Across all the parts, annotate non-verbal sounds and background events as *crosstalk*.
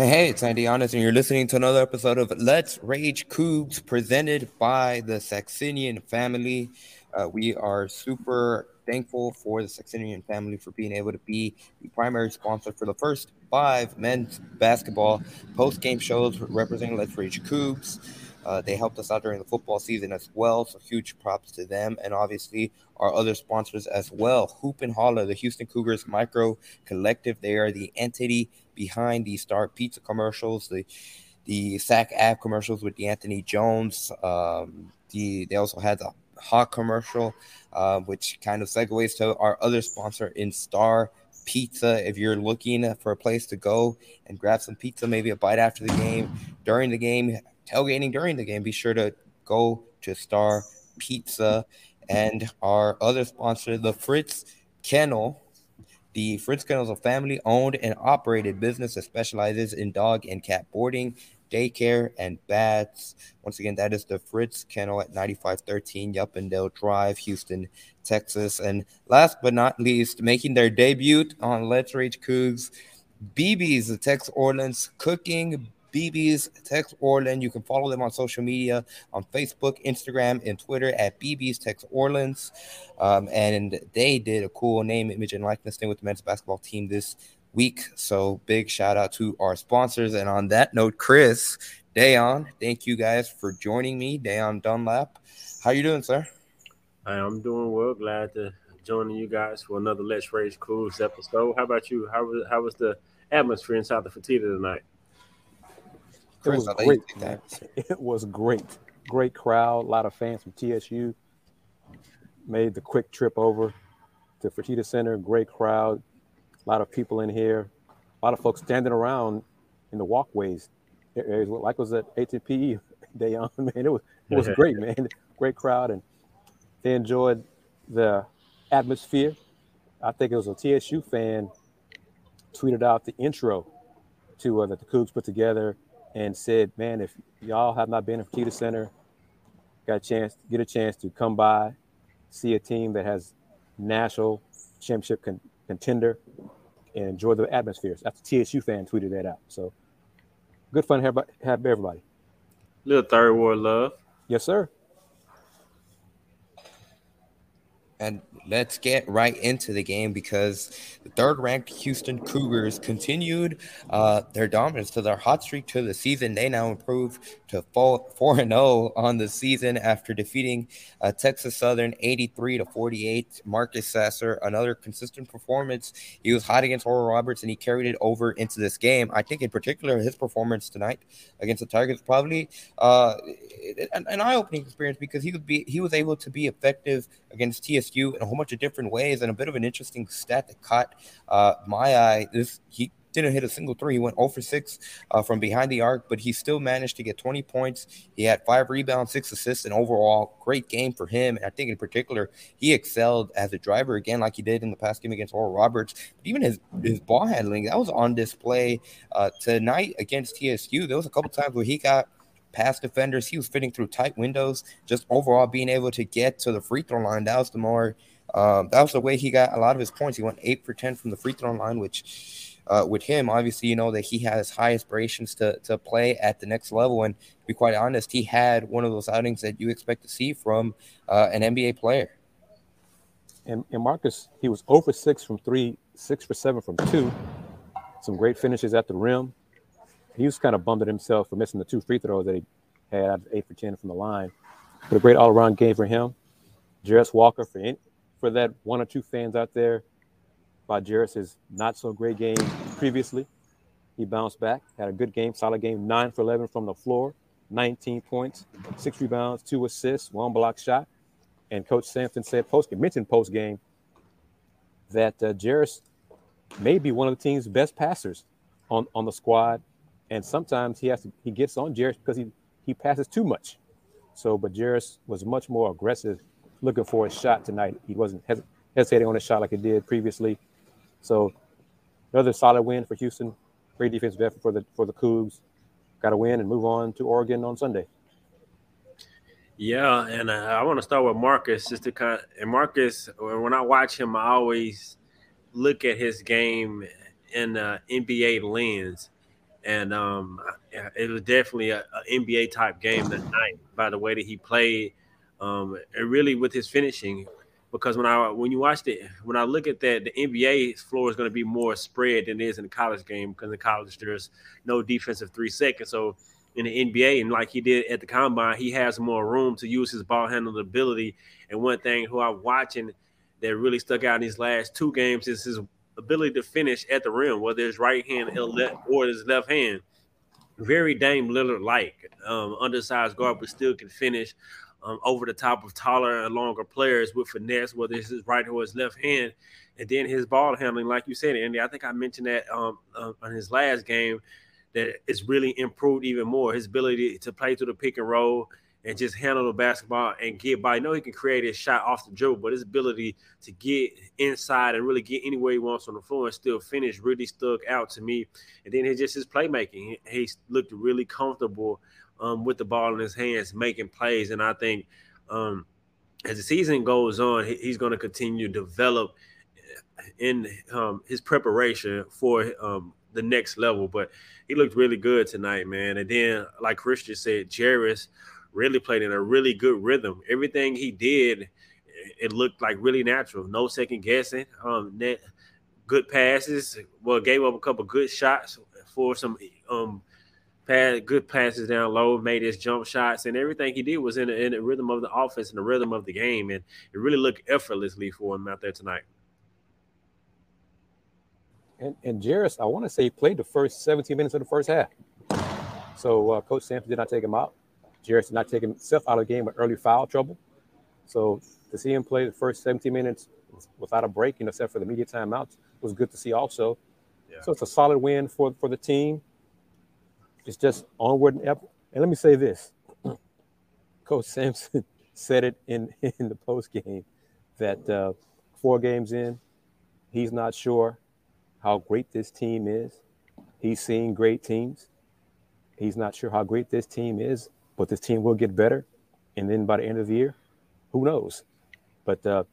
Hey, hey, it's Andy Yanez, and you're listening to another episode of Let's Rage Coogs presented by the Saxenian family. Uh, we are super thankful for the Saxenian family for being able to be the primary sponsor for the first five men's basketball post game shows representing Let's Rage Coogs. Uh, they helped us out during the football season as well, so huge props to them, and obviously our other sponsors as well. Hoop and Holler, the Houston Cougars Micro Collective, they are the entity behind the Star Pizza commercials, the the Sac app commercials with the Anthony Jones. Um, the they also had the hot commercial, uh, which kind of segues to our other sponsor in Star Pizza. If you're looking for a place to go and grab some pizza, maybe a bite after the game, during the game, tailgating during the game, be sure to go to Star Pizza and our other sponsor, the Fritz Kennel. The Fritz is a family owned and operated business that specializes in dog and cat boarding, daycare, and baths. Once again, that is the Fritz Kennel at 9513 Yuppendale Drive, Houston, Texas. And last but not least, making their debut on Let's Rage Coogs, BB's, the Tex Orleans Cooking BB's Tex Orleans. You can follow them on social media on Facebook, Instagram, and Twitter at BB's Tex Orleans. Um, and they did a cool name, image, and likeness thing with the men's basketball team this week. So big shout out to our sponsors. And on that note, Kris, Da'Yon, thank you guys for joining me. Da'Yon Dunlap. How you doing, sir? I'm doing well. Glad to join you guys for another Let's Rage Coogs episode. How about you? How was how was the atmosphere inside the Fertitta tonight? It was great. *laughs* It was great. Great crowd. A lot of fans from TSU. Made the quick trip over to Fertitta Center. Great crowd. A lot of people in here. A lot of folks standing around in the walkways. It, was like was at ATP *laughs* day on. *laughs* Man, it was it was great, man. Great crowd, and they enjoyed the atmosphere. I think it was a TSU fan tweeted out the intro to uh, that the Cougs put together and said, "Man, if y'all have not been to Fertitta Center, got a chance, get a chance to come by, see a team that has national championship con- contender, and enjoy the atmosphere." After TSU fan tweeted that out, so good fun have, have everybody. Little third ward love. Yes, sir. And let's get right into the game because the third ranked Houston Cougars continued uh, their dominance to their hot streak to the season. They now improved to 4 0 on the season after defeating uh, Texas Southern 83 to 48. Marcus Sasser, another consistent performance. He was hot against Oral Roberts and he carried it over into this game. I think, in particular, his performance tonight against the Tigers probably uh, an, an eye opening experience because he would be he was able to be effective against TSU in a whole bunch of different ways. And a bit of an interesting stat that caught uh, my eye is he didn't hit a single three. He went 0 for 6 uh, from behind the arc, but he still managed to get 20 points. He had five rebounds, six assists, and overall great game for him. And I think in particular, he excelled as a driver again, like he did in the past game against Oral Roberts. But even his, his ball handling, that was on display uh, tonight against TSU. There was a couple times where he got – past defenders. He was fitting through tight windows. Just overall being able to get to the free throw line. That was the more. Um, that was the way he got a lot of his points. He went eight for ten from the free throw line, which uh, with him, obviously, you know that he has high aspirations to to play at the next level. And to be quite honest, he had one of those outings that you expect to see from uh, an NBA player. And, and Marcus, he was over six from three, six for seven from two. Some great finishes at the rim he was kind of bummed at himself for missing the two free throws that he had eight for ten from the line. But a great all around game for him. Jarace Walker for in, for that one or two fans out there by Jarace's not so great game previously. He bounced back, had a good game, solid game, nine for 11 from the floor, 19 points, six rebounds, two assists, one block shot. And Coach Sampson said post mentioned post game that uh, Jarace may be one of the team's best passers on, on the squad and sometimes he has to he gets on Jarace because he he passes too much. So, but Jarace was much more aggressive, looking for a shot tonight. He wasn't hes- hesitating on a shot like he did previously. So, another solid win for Houston. Great defensive effort for the for the Cougs. Got to win and move on to Oregon on Sunday. Yeah, and uh, I want to start with Marcus just to kind of, and Marcus. When I watch him, I always look at his game in uh, NBA lens and um, it was definitely an NBA type game that night by the way that he played, um, and really with his finishing. Because when I when you watch it, when I look at that, the NBA floor is going to be more spread than it is in the college game because in college there's no defensive three seconds. So in the NBA, and like he did at the combine, he has more room to use his ball handling ability. And one thing who I'm watching that really stuck out in these last two games is his ability to finish at the rim, whether it's right hand or his left hand. Very Dame Lillard like, um, undersized guard, but still can finish um, over the top of taller and longer players with finesse, whether it's his right or his left hand. And then his ball handling, like you said, Andy, I think I mentioned that um, uh, on his last game that it's really improved even more. His ability to play through the pick and roll and just handle the basketball and get by. I know he can create his shot off the dribble, but his ability to get inside and really get anywhere he wants on the floor and still finish really stuck out to me. And then just his playmaking. He, looked really comfortable um, with the ball in his hands, making plays. And I think um, as the season goes on, he, he's going to continue to develop in um, his preparation for um, the next level. But he looked really good tonight, man. And then, like Christian said, Jarace – really played in a really good rhythm. Everything he did, it looked like really natural. No second guessing. Um, net good passes. Well, gave up a couple good shots for some um good passes down low. Made his jump shots and everything he did was in, in the rhythm of the offense and the rhythm of the game, and it really looked effortlessly for him out there tonight. And, and Jarace, I want to say he played the first 17 minutes of the first half. So uh, Coach Sampson did not take him out. Jarace not taking himself out of the game with early foul trouble. So to see him play the first 17 minutes without a break, you know, except for the media timeouts, was good to see also. Yeah. So it's a solid win for, for the team. It's just onward and up. And let me say this. *clears throat* Coach Sampson *laughs* said it in, *laughs* in the post game that uh, four games in, he's not sure how great this team is. He's seen great teams. He's not sure how great this team is but this team will get better. And then by the end of the year, who knows? But uh,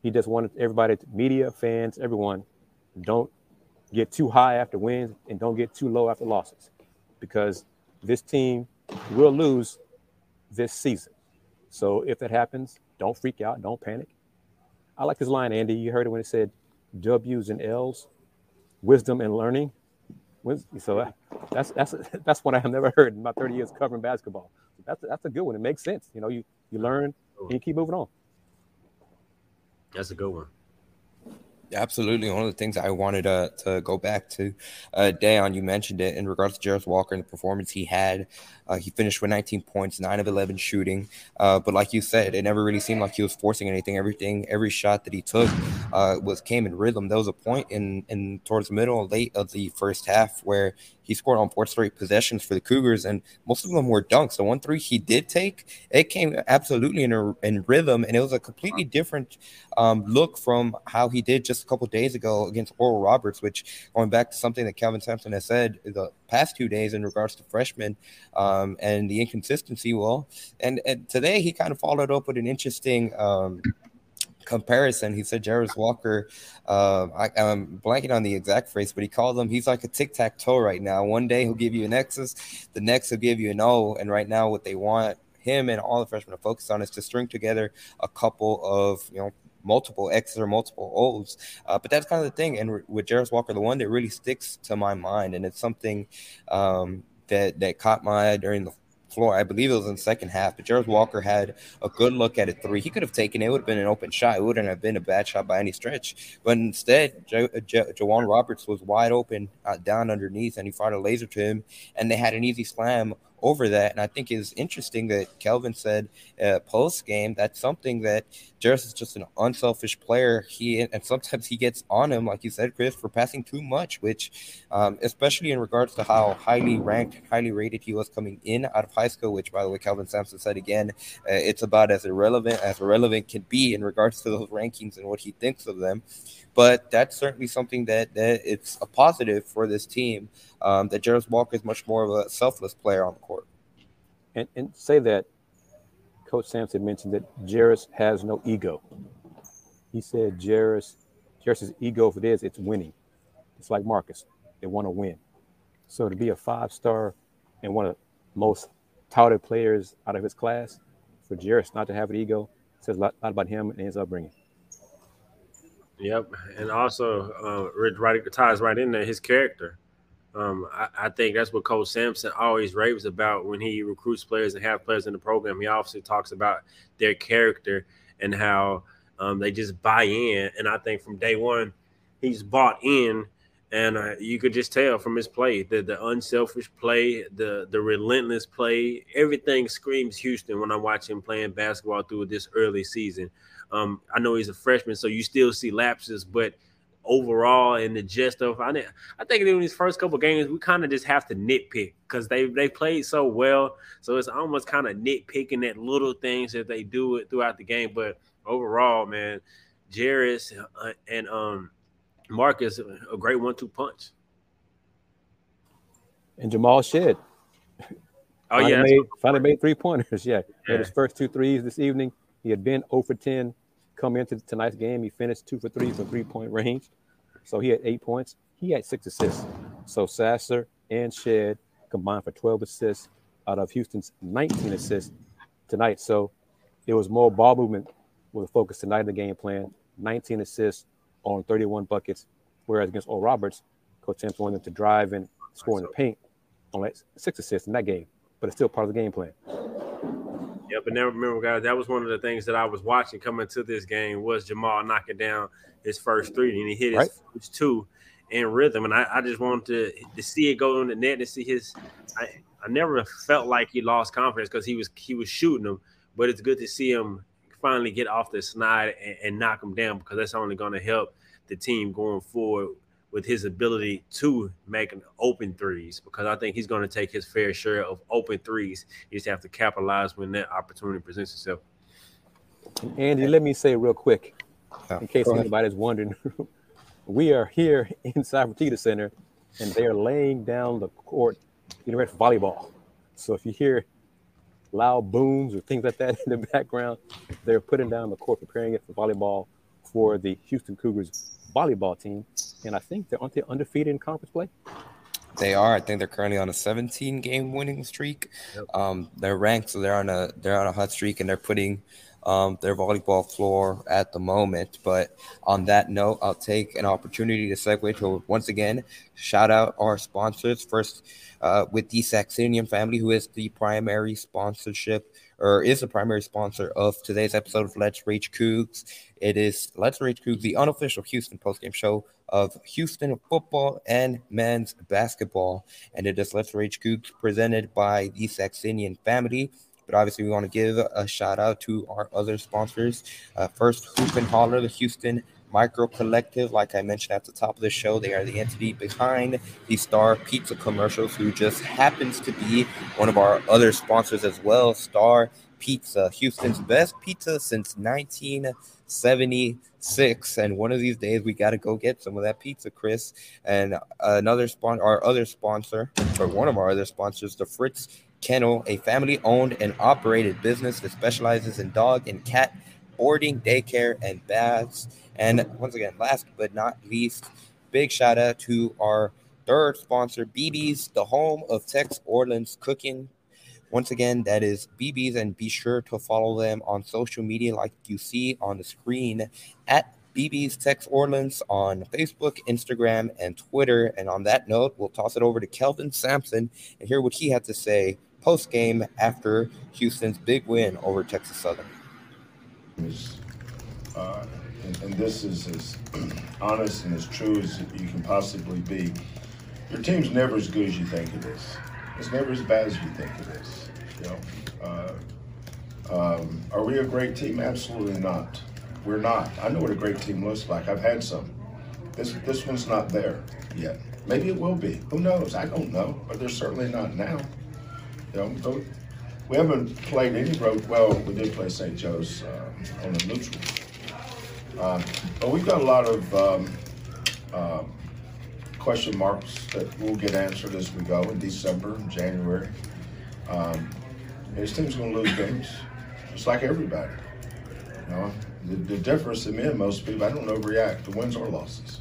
he just wanted everybody, media, fans, everyone, don't get too high after wins and don't get too low after losses because this team will lose this season. So if that happens, don't freak out, don't panic. I like this line, Andy. You heard it when it said W's and L's, wisdom and learning. So that's that's *laughs* that's what I have never heard in my 30 years covering basketball that's that's a good one. It makes sense. You know, you you learn and you keep moving on. That's a good one. Absolutely. One of the things I wanted uh, to go back to, uh, Da'Yon, you mentioned it in regards to Jarace Walker and the performance he had. Uh, he finished with 19 points, 9 of 11 shooting. Uh, but like you said, it never really seemed like he was forcing anything. Everything, every shot that he took uh, was came in rhythm. There was a point in, in towards the middle, late of the first half where he scored on four straight possessions for the Cougars, and most of them were dunks. The one three he did take, it came absolutely in, a, in rhythm, and it was a completely different um, look from how he did just a couple days ago against Oral Roberts, which going back to something that Kelvin Sampson has said the past two days in regards to freshmen um, and the inconsistency. Well, and, and, today he kind of followed up with an interesting. Um, comparison. He said Jarace Walker, uh, I, am blanking on the exact phrase, but he called him, he's like a tic tac toe right now. One day he'll give you an X's, the next he'll give you an O. And right now, what they want him and all the freshmen to focus on is to string together a couple of, you know, multiple X's or multiple O's. Uh, but that's kind of the thing. And with Jarace Walker, the one that really sticks to my mind, and it's something um, that that caught my eye during the floor. I believe it was in the second half, but Jarace Walker had a good look at a three. He could have taken it. It would have been an open shot. It wouldn't have been a bad shot by any stretch. But instead, jo- J'Wan Roberts was wide open uh, down underneath, and he fired a laser to him, and they had an easy slam over that. And I think it's interesting that Kelvin said uh, post game that's something that Jarace is just an unselfish player. He and sometimes he gets on him, like you said, Kris, for passing too much, which, um, especially in regards to how highly ranked, highly rated he was coming in out of high school. Which, by the way, Kelvin Sampson said again, uh, it's about as irrelevant as irrelevant can be in regards to those rankings and what he thinks of them. But that's certainly something that, that it's a positive for this team um, that Jarace Walker is much more of a selfless player on the court. And, and say that Coach Sampson mentioned that Jarace has no ego. He said Jarace, Jarace's ego for this, it's winning. It's like Marcus. They want to win. So to be a five star and one of the most touted players out of his class, for Jarace not to have an ego says a lot, lot about him and his upbringing. Yep, and also uh, right ties right in there his character. Um, I, I, think that's what Coach Sampson always raves about when he recruits players and have players in the program. He obviously talks about their character and how um, they just buy in. And I think from day one, he's bought in, and uh, you could just tell from his play the the unselfish play, the the relentless play. Everything screams Houston when I watch him playing basketball through this early season. Um, I know he's a freshman, so you still see lapses, but overall and the gist of I, I think in these first couple games we kind of just have to nitpick because they they played so well. So it's almost kind of nitpicking at little things that they do it throughout the game. But overall, man, Jarace uh, and um Marcus a great one-two punch. And Jamal Shead. Oh finally yeah, made, finally made three pointers. Yeah, yeah. had his first two threes this evening. He had been 0 for 10 come into tonight's game. He finished two for three from three point range. So he had eight points. He had six assists. So Sasser and Shead combined for 12 assists out of Houston's 19 assists tonight. So it was more ball movement with a focus tonight in the game plan. 19 assists on 31 buckets, whereas against Oral Roberts, Coach Sampson wanted them to drive and score in the paint on six assists in that game. But it's still part of the game plan. Yeah, but never remember, guys, that was one of the things that I was watching coming to this game was Jamal knocking down his first three, and he hit his right. first two in rhythm. And I, I just wanted to, to see it go in the net and see his. I, I never felt like he lost confidence because he was he was shooting them, but it's good to see him finally get off the snide and, and knock him down because that's only going to help the team going forward with his ability to make open threes because I think he's going to take his fair share of open threes. You just have to capitalize when that opportunity presents itself. Andy, let me say real quick, in case anybody's wondering, *laughs* we are here inside Fertitta Center, and they are laying down the court, getting ready for volleyball. So if you hear loud booms or things like that *laughs* in the background, they're putting down the court, preparing it for volleyball for the Houston Cougars volleyball team, and I think they're aren't they undefeated in conference play. They are. I think they're currently on a 17 game winning streak. Yep. Um, they're ranked, so they're on a they're on a hot streak, and they're putting um, their volleyball floor at the moment. But on that note, I'll take an opportunity to segue to once again shout out our sponsors. First, uh, with the Saxenian family, who is the primary sponsorship or is the primary sponsor of today's episode of Let's Rage Coogs. It is Let's Rage Coogs, the unofficial Houston postgame show of Houston football and men's basketball. And it is Let's Rage Coogs presented by the Saxenian family. But obviously, we want to give a shout out to our other sponsors. Uh, first, Hoop and Holler, the Houston Micro Collective, like I mentioned at the top of the show, they are the entity behind the Star Pizza commercials, who just happens to be one of our other sponsors as well. Star Pizza, Houston's best pizza since 1976. And one of these days, we got to go get some of that pizza, Kris. And another sponsor, our other sponsor, or one of our other sponsors, the Fritz Kennel, a family owned and operated business that specializes in dog and cat boarding, daycare, and baths. And once again, last but not least, big shout out to our third sponsor, BB's, the home of Tex Orleans Cooking. Once again, that is BB's, and be sure to follow them on social media like you see on the screen at BB's Tex Orleans on Facebook, Instagram, and Twitter. And on that note, we'll toss it over to Kelvin Sampson and hear what he had to say post game after Houston's big win over Texas Southern. Uh, and, and, this is as *clears throat* honest and as true as you can possibly be. Your team's never as good as you think it is. It's never as bad as you think it is. You know, uh, um, are we a great team? Absolutely not. We're not. I know what a great team looks like. I've had some. This this one's not there yet. Maybe it will be. Who knows? I don't know. But they're certainly not now. You know, we haven't played any road. Well, we did play St. Joe's uh, on a neutral. Uh, but we've got a lot of um, uh, question marks that will get answered as we go in December January. Um, this team's going to lose games, just like everybody. You know, the, the difference in me and most people, I don't overreact to wins or losses.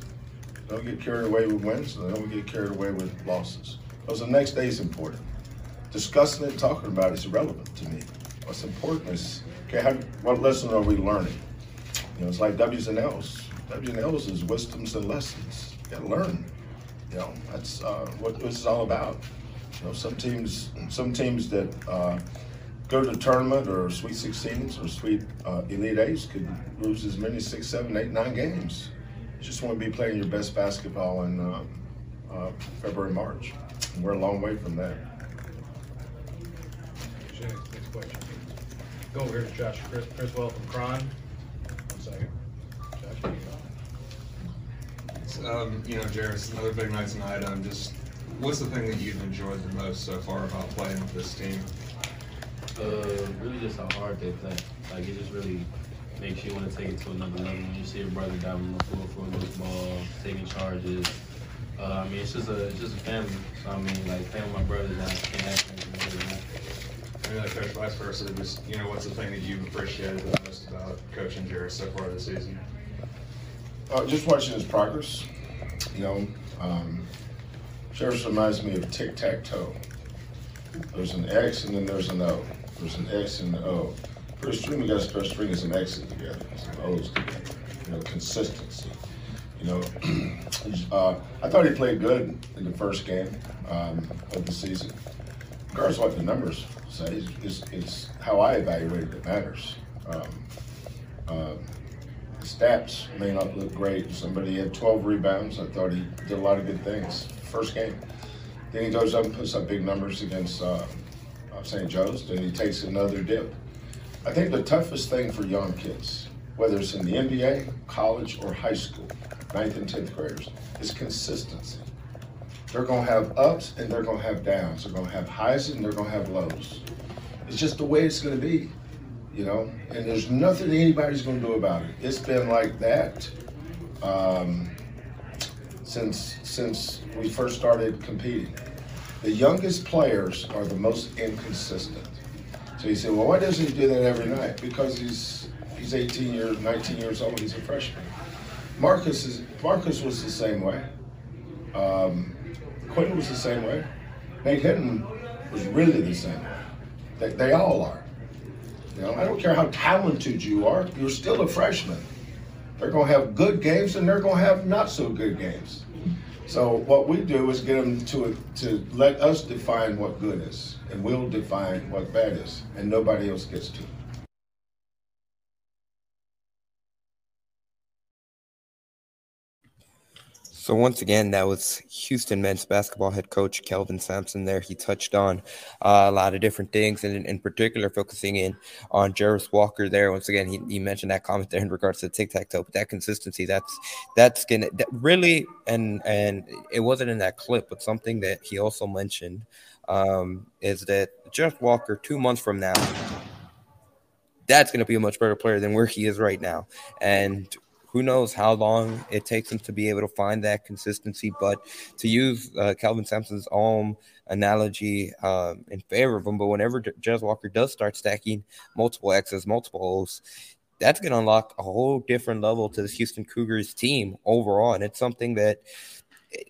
Don't get carried away with wins, don't get carried away with losses. Because the next day is important. Discussing it, talking about it is irrelevant to me. What's important is, okay, how, what lesson are we learning? You know, it's like W's and L's. W's and L's is wisdoms and lessons. You gotta learn. You know, that's uh, what this is all about. You know, some teams, some teams that uh, go to the tournament or Sweet 16s or Sweet uh, Elite Eights could lose as many six, seven, eight, nine games. You just want to be playing your best basketball in uh, uh, February, March. And we're a long way from that. Next question. Go over here to Josh Chris, Criswell from Cron. One second. Josh, here you go. Um, you know, Jarace, another big night tonight. Um, just what's the thing that you've enjoyed the most so far about playing with this team? Uh, really just how hard they play. Like it just really makes you want to take it to another level. When you see your brother diving on the floor for a loose ball, taking charges. Uh, I mean, it's just a it's just a family. So I mean, like playing with my brothers, I can't ask anything better than that. Maybe like Coach vice versa. Just you know, what's the thing that you've appreciated the most about coaching Jarace so far this season? Uh, just watching his progress. You know, um, reminds me of tic tac toe. There's an X and then there's an O. There's an X and an O. Pretty string, you got to start stringing some X's together, some O's together. You know, consistency. You know, *clears throat* uh, I thought he played good in the first game um, of the season. Regardless like the numbers say, it's, it's how I evaluate it that matters. Um, the stats may not look great. Somebody had 12 rebounds. I thought he did a lot of good things. First game. Then he goes up and puts up big numbers against uh, uh, St. Joe's. Then he takes another dip. I think the toughest thing for young kids, whether it's in the NBA, college, or high school, ninth and 10th graders, is consistency. They're going to have ups and they're going to have downs. They're going to have highs and they're going to have lows. It's just the way it's going to be, you know, and there's nothing anybody's going to do about it. It's been like that um, since since we first started competing. The youngest players are the most inconsistent. So you say, well, why doesn't he do that every night? Because he's he's 18 years, 19 years old. He's a freshman. Marcus is Marcus was the same way. Um, Quentin was the same way. Nate Hinton was really the same way. They, they all are. You know, I don't care how talented you are. You're still a freshman. They're going to have good games and they're going to have not so good games. So what we do is get them to to let us define what good is, and we'll define what bad is, and nobody else gets to. So once again, that was Houston men's basketball head coach Kelvin Sampson. There, he touched on uh, a lot of different things, and in, particular, focusing in on Jarace Walker. There, once again, he, he mentioned that comment there in regards to tic tac toe, but that consistency, that's that's gonna that really, and and it wasn't in that clip, but something that he also mentioned um, is that Jarace Walker, two months from now, that's going to be a much better player than where he is right now. And who knows how long it takes him to be able to find that consistency. But to use uh, Kelvin Sampson's own analogy um, in favor of him, but whenever Jez Walker does start stacking multiple X's, multiple O's, that's going to unlock a whole different level to this Houston Cougars team overall. And it's something that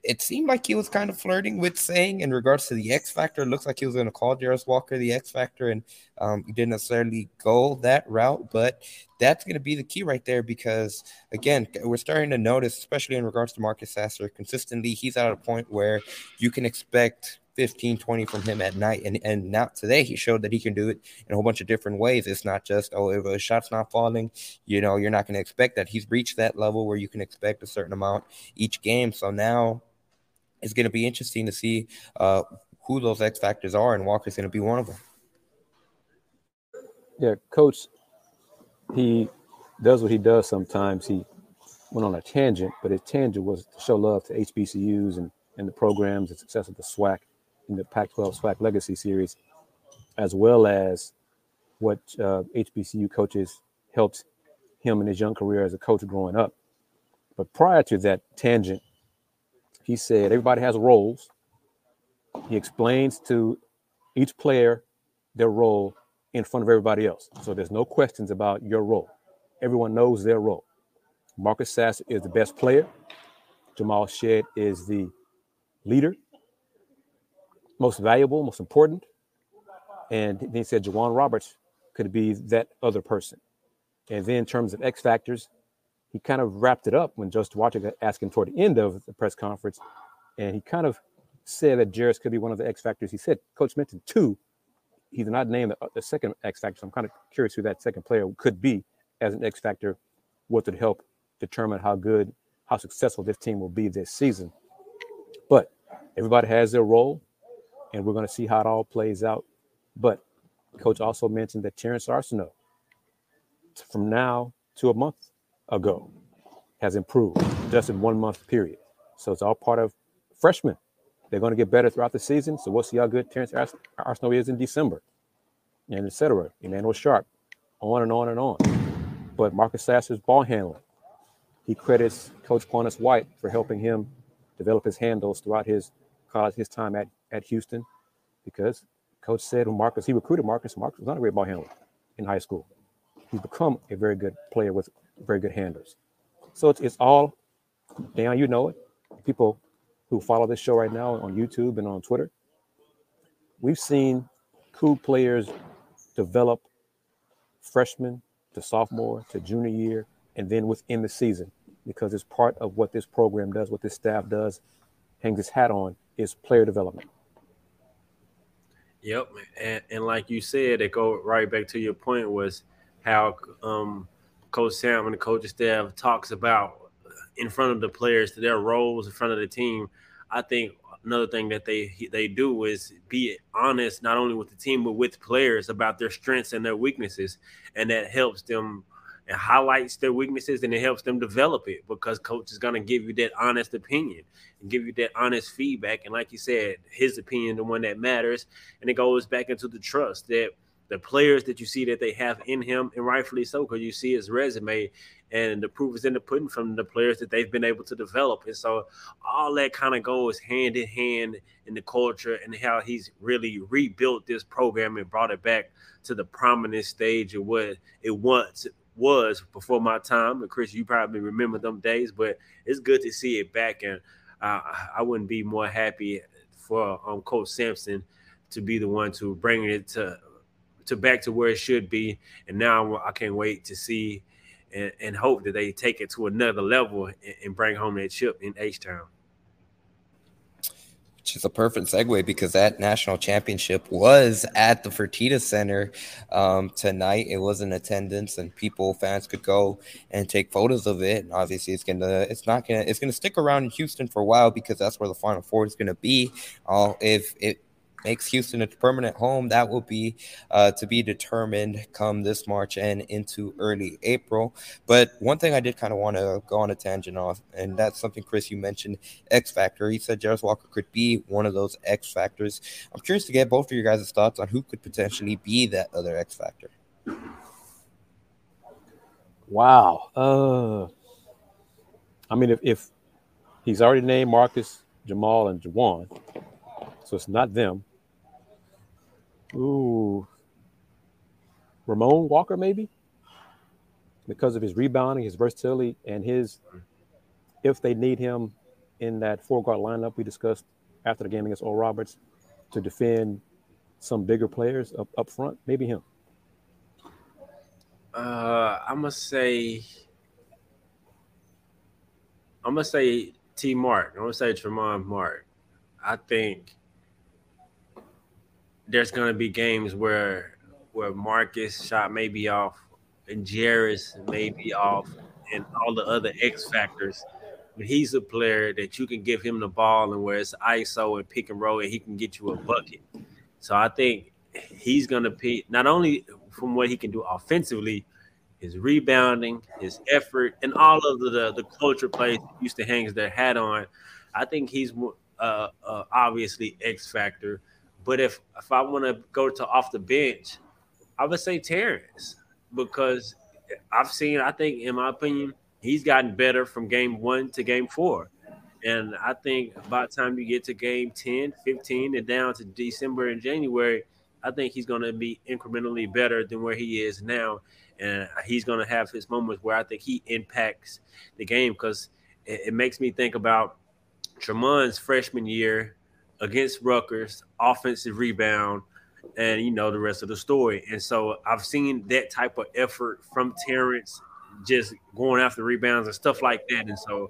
it seemed like he was kind of flirting with saying in regards to the X Factor. It looks like he was going to call Jarace Walker the X Factor, and um, he didn't necessarily go that route. But that's going to be the key right there because, again, we're starting to notice, especially in regards to Marcus Sasser, consistently, he's at a point where you can expect 15, 20 from him at night. And and now today he showed that he can do it in a whole bunch of different ways. It's not just, oh, if a shot's not falling, you know, you're not going to expect that. He's reached that level where you can expect a certain amount each game. So now it's going to be interesting to see uh, who those X factors are, and Walker's going to be one of them. Yeah, coach, he does what he does sometimes. He went on a tangent, but his tangent was to show love to HBCUs and, and the programs and success of the SWAC in the Pac-12 SWAC Legacy Series, as well as what uh, HBCU coaches helped him in his young career as a coach growing up. But prior to that tangent, he said everybody has roles. He explains to each player their role in front of everybody else. So there's no questions about your role. Everyone knows their role. Marcus Sasser is the best player. Jamal Shead is the leader. Most valuable, most important. And then he said J'Wan Roberts could be that other person. And then in terms of X factors, he kind of wrapped it up when Joseph Watcher asked him toward the end of the press conference. And he kind of said that Jarace could be one of the X factors. He said, Coach mentioned two. He did not name the, the second X factor. So I'm kind of curious who that second player could be as an X factor, what would help determine how good, how successful this team will be this season. But everybody has their role, and we're going to see how it all plays out. But coach also mentioned that Terrence Arceneaux, from now to a month ago, has improved just in one month period. So it's all part of freshmen. They're going to get better throughout the season. So we'll see how good Terrence Arceneaux is in December, and etc. Emmanuel Sharp, on and on and on. But Marcus Sasser's ball handling, he credits Coach Quannas White for helping him develop his handles throughout his his time at, at Houston, because Coach said when Marcus, he recruited Marcus, Marcus was not a great ball handler in high school. He's become a very good player with very good handlers. So it's, it's all, Dan, you know it. People who follow this show right now on YouTube and on Twitter, we've seen cool players develop freshman to sophomore to junior year and then within the season because it's part of what this program does, what this staff does, hangs its hat on is player development. Yep, and, and like you said, it go right back to your point was how um, Coach Sam and the coaching staff talks about in front of the players to their roles in front of the team. I think another thing that they they do is be honest not only with the team but with players about their strengths and their weaknesses, and that helps them and highlights their weaknesses and it helps them develop it because coach is going to give you that honest opinion and give you that honest feedback. And like you said his opinion the one that matters. And it goes back into the trust that the players that you see that they have in him and rightfully so because you see his resume and the proof is in the pudding from the players that they've been able to develop. And so all that kind of goes hand in hand in the culture and how he's really rebuilt this program and brought it back to the prominent stage of what it once was before my time. And Kris, you probably remember them days, but it's good to see it back. And uh, I wouldn't be more happy for um, Coach Sampson to be the one to bring it to to back to where it should be. And now I can't wait to see and, and hope that they take it to another level and, and bring home that chip in H Town which is a perfect segue because that national championship was at the Fertitta Center um, tonight. It was in attendance, and people, fans, could go and take photos of it. And obviously, it's gonna, it's not gonna, it's gonna stick around in Houston for a while because that's where the Final Four is gonna be. Uh, if it makes Houston a permanent home. That will be uh, to be determined come this March and into early April. But one thing I did kind of want to go on a tangent off, and that's something Kris you mentioned X factor. He said Jarace Walker could be one of those X factors. I'm curious to get both of your guys' thoughts on who could potentially be that other X factor. Wow. Uh, I mean, if, if he's already named Marcus, Jamal, and J'Wan, so it's not them. Ooh. Ramon Walker, maybe? Because of his rebounding, his versatility, and his if they need him in that four guard lineup we discussed after the game against Oral Roberts to defend some bigger players up, up front, maybe him. Uh, I'm gonna say, I'm gonna say T. Mark. I'm gonna say Tramon Mark. I think there's going to be games where where Marcus shot may be off and Jarace may be off and all the other X factors. But he's a player that you can give him the ball and where it's ISO and pick and roll and he can get you a bucket. So I think he's going to be not only from what he can do offensively, his rebounding, his effort, and all of the the, culture plays used to hang their hat on. I think he's uh, uh, obviously X factor. But if if I want to go to off the bench, I would say Terrence because I've seen. I think, in my opinion, he's gotten better from game one to game four. And I think by the time you get to game 10, 15, and down to December and January, I think he's going to be incrementally better than where he is now. And he's going to have his moments where I think he impacts the game because it, it makes me think about Tramon's freshman year against Rutgers, offensive rebound, and you know the rest of the story. And so I've seen that type of effort from Terrence, just going after rebounds and stuff like that. And so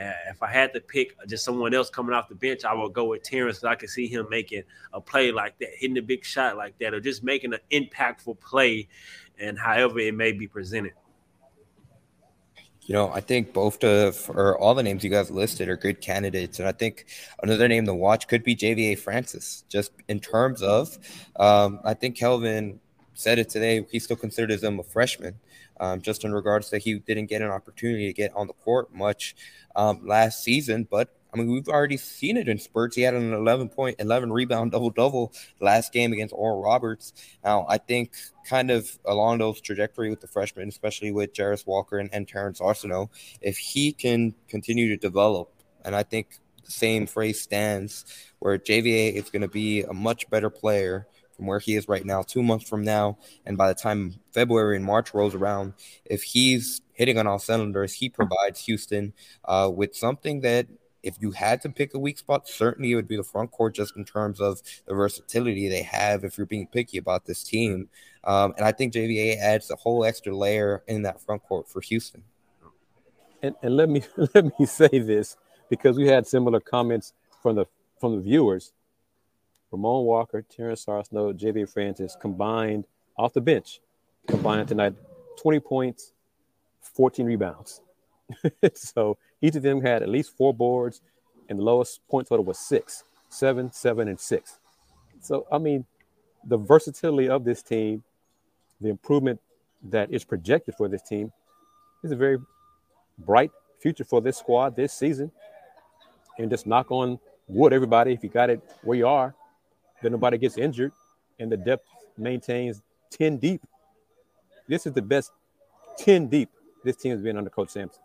uh, if I had to pick just someone else coming off the bench, I would go with Terrence. I could see him making a play like that, hitting a big shot like that, or just making an impactful play, and however it may be presented. You know, I think both of or all the names you guys listed are good candidates, and I think another name to watch could be Ja'Vier Francis. Just in terms of, um, I think Kelvin said it today. He still considers him a freshman, um, just in regards to he didn't get an opportunity to get on the court much um, last season, but I mean, we've already seen it in spurts. He had an 11 point, 11 rebound double double last game against Oral Roberts. Now, I think kind of along those trajectory with the freshmen, especially with Jarace Walker and, and Terrence Arceneaux, if he can continue to develop, and I think the same phrase stands where Ja'Vier is going to be a much better player from where he is right now, two months from now, and by the time February and March rolls around, if he's hitting on all cylinders, he provides Houston uh, with something that if you had to pick a weak spot, certainly it would be the front court just in terms of the versatility they have if you're being picky about this team. Um, and I think Ja'Vier adds a whole extra layer in that front court for Houston. And, and let me *laughs* let me say this because we had similar comments from the from the viewers. Ramon Walker, Terrence Arceneaux, JV Francis combined off the bench, combined tonight 20 points, 14 rebounds. *laughs* so each of them had at least four boards, and the lowest point total was six, seven, seven, and six. So, I mean, the versatility of this team, the improvement that is projected for this team, is a very bright future for this squad this season. And just knock on wood, everybody, if you got it where you are, that nobody gets injured and the depth maintains 10 deep. This is the best 10 deep this team has been under Coach Sampson.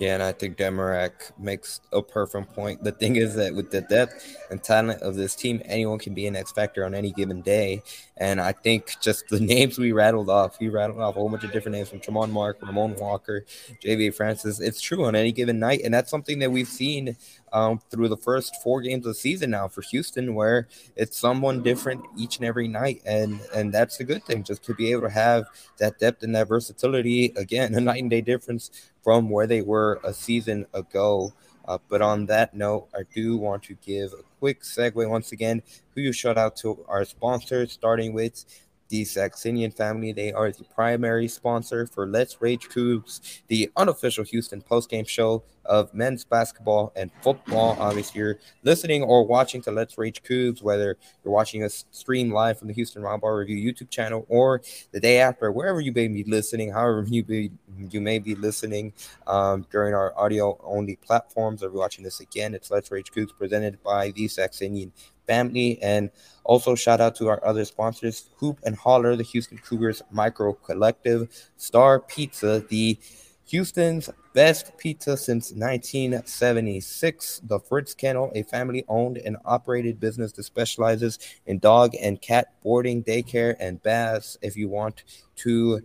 Yeah, and I think Demarak makes a perfect point. The thing is that with the depth and talent of this team, anyone can be an X factor on any given day. And I think just the *laughs* names we rattled off, we rattled off a whole bunch of different names from Tramon Mark, Ramon Walker, JV Francis. It's true on any given night. And that's something that we've seen um, through the first four games of the season now for Houston, where it's someone different each and every night, and and that's a good thing. Just to be able to have that depth and that versatility again, a night and day difference from where they were a season ago. Uh, but on that note, I do want to give a quick segue once again. Who you shout out to our sponsors, starting with the Saxenian family. They are the primary sponsor for Let's Rage Coogs, the unofficial Houston postgame show of men's basketball and football. Obviously, you're listening or watching to Let's Rage Coogs, whether you're watching us stream live from the Houston Round Ball Review YouTube channel or the day after, wherever you may be listening, however *laughs* you be you may be listening um, during our audio only platforms. Or watching this again, it's Let's Rage Coogs presented by the Saxenian family. And also shout out to our other sponsors, Hoop and Holler, the Houston Cougars Micro Collective, Star Pizza, the Houston's best pizza since 1976. The Fritz Kennel, a family owned and operated business that specializes in dog and cat boarding, daycare, and baths. If you want to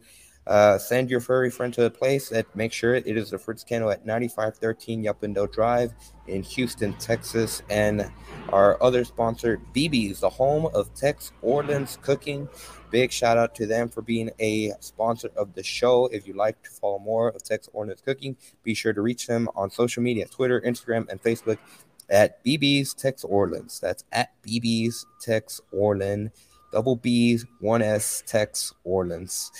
uh, send your furry friend to the place, that make sure it is the Fritz Kennel at 9513 Yuppendale Drive in Houston, Texas. And our other sponsor, BB's, the home of Tex Orleans Cooking. Big shout out to them for being a sponsor of the show. If you'd like to follow more of Tex Orleans Cooking, be sure to reach them on social media Twitter, Instagram, and Facebook at BB's Tex Orleans. That's at BB's Tex Orleans, double B's, one S Tex Orleans.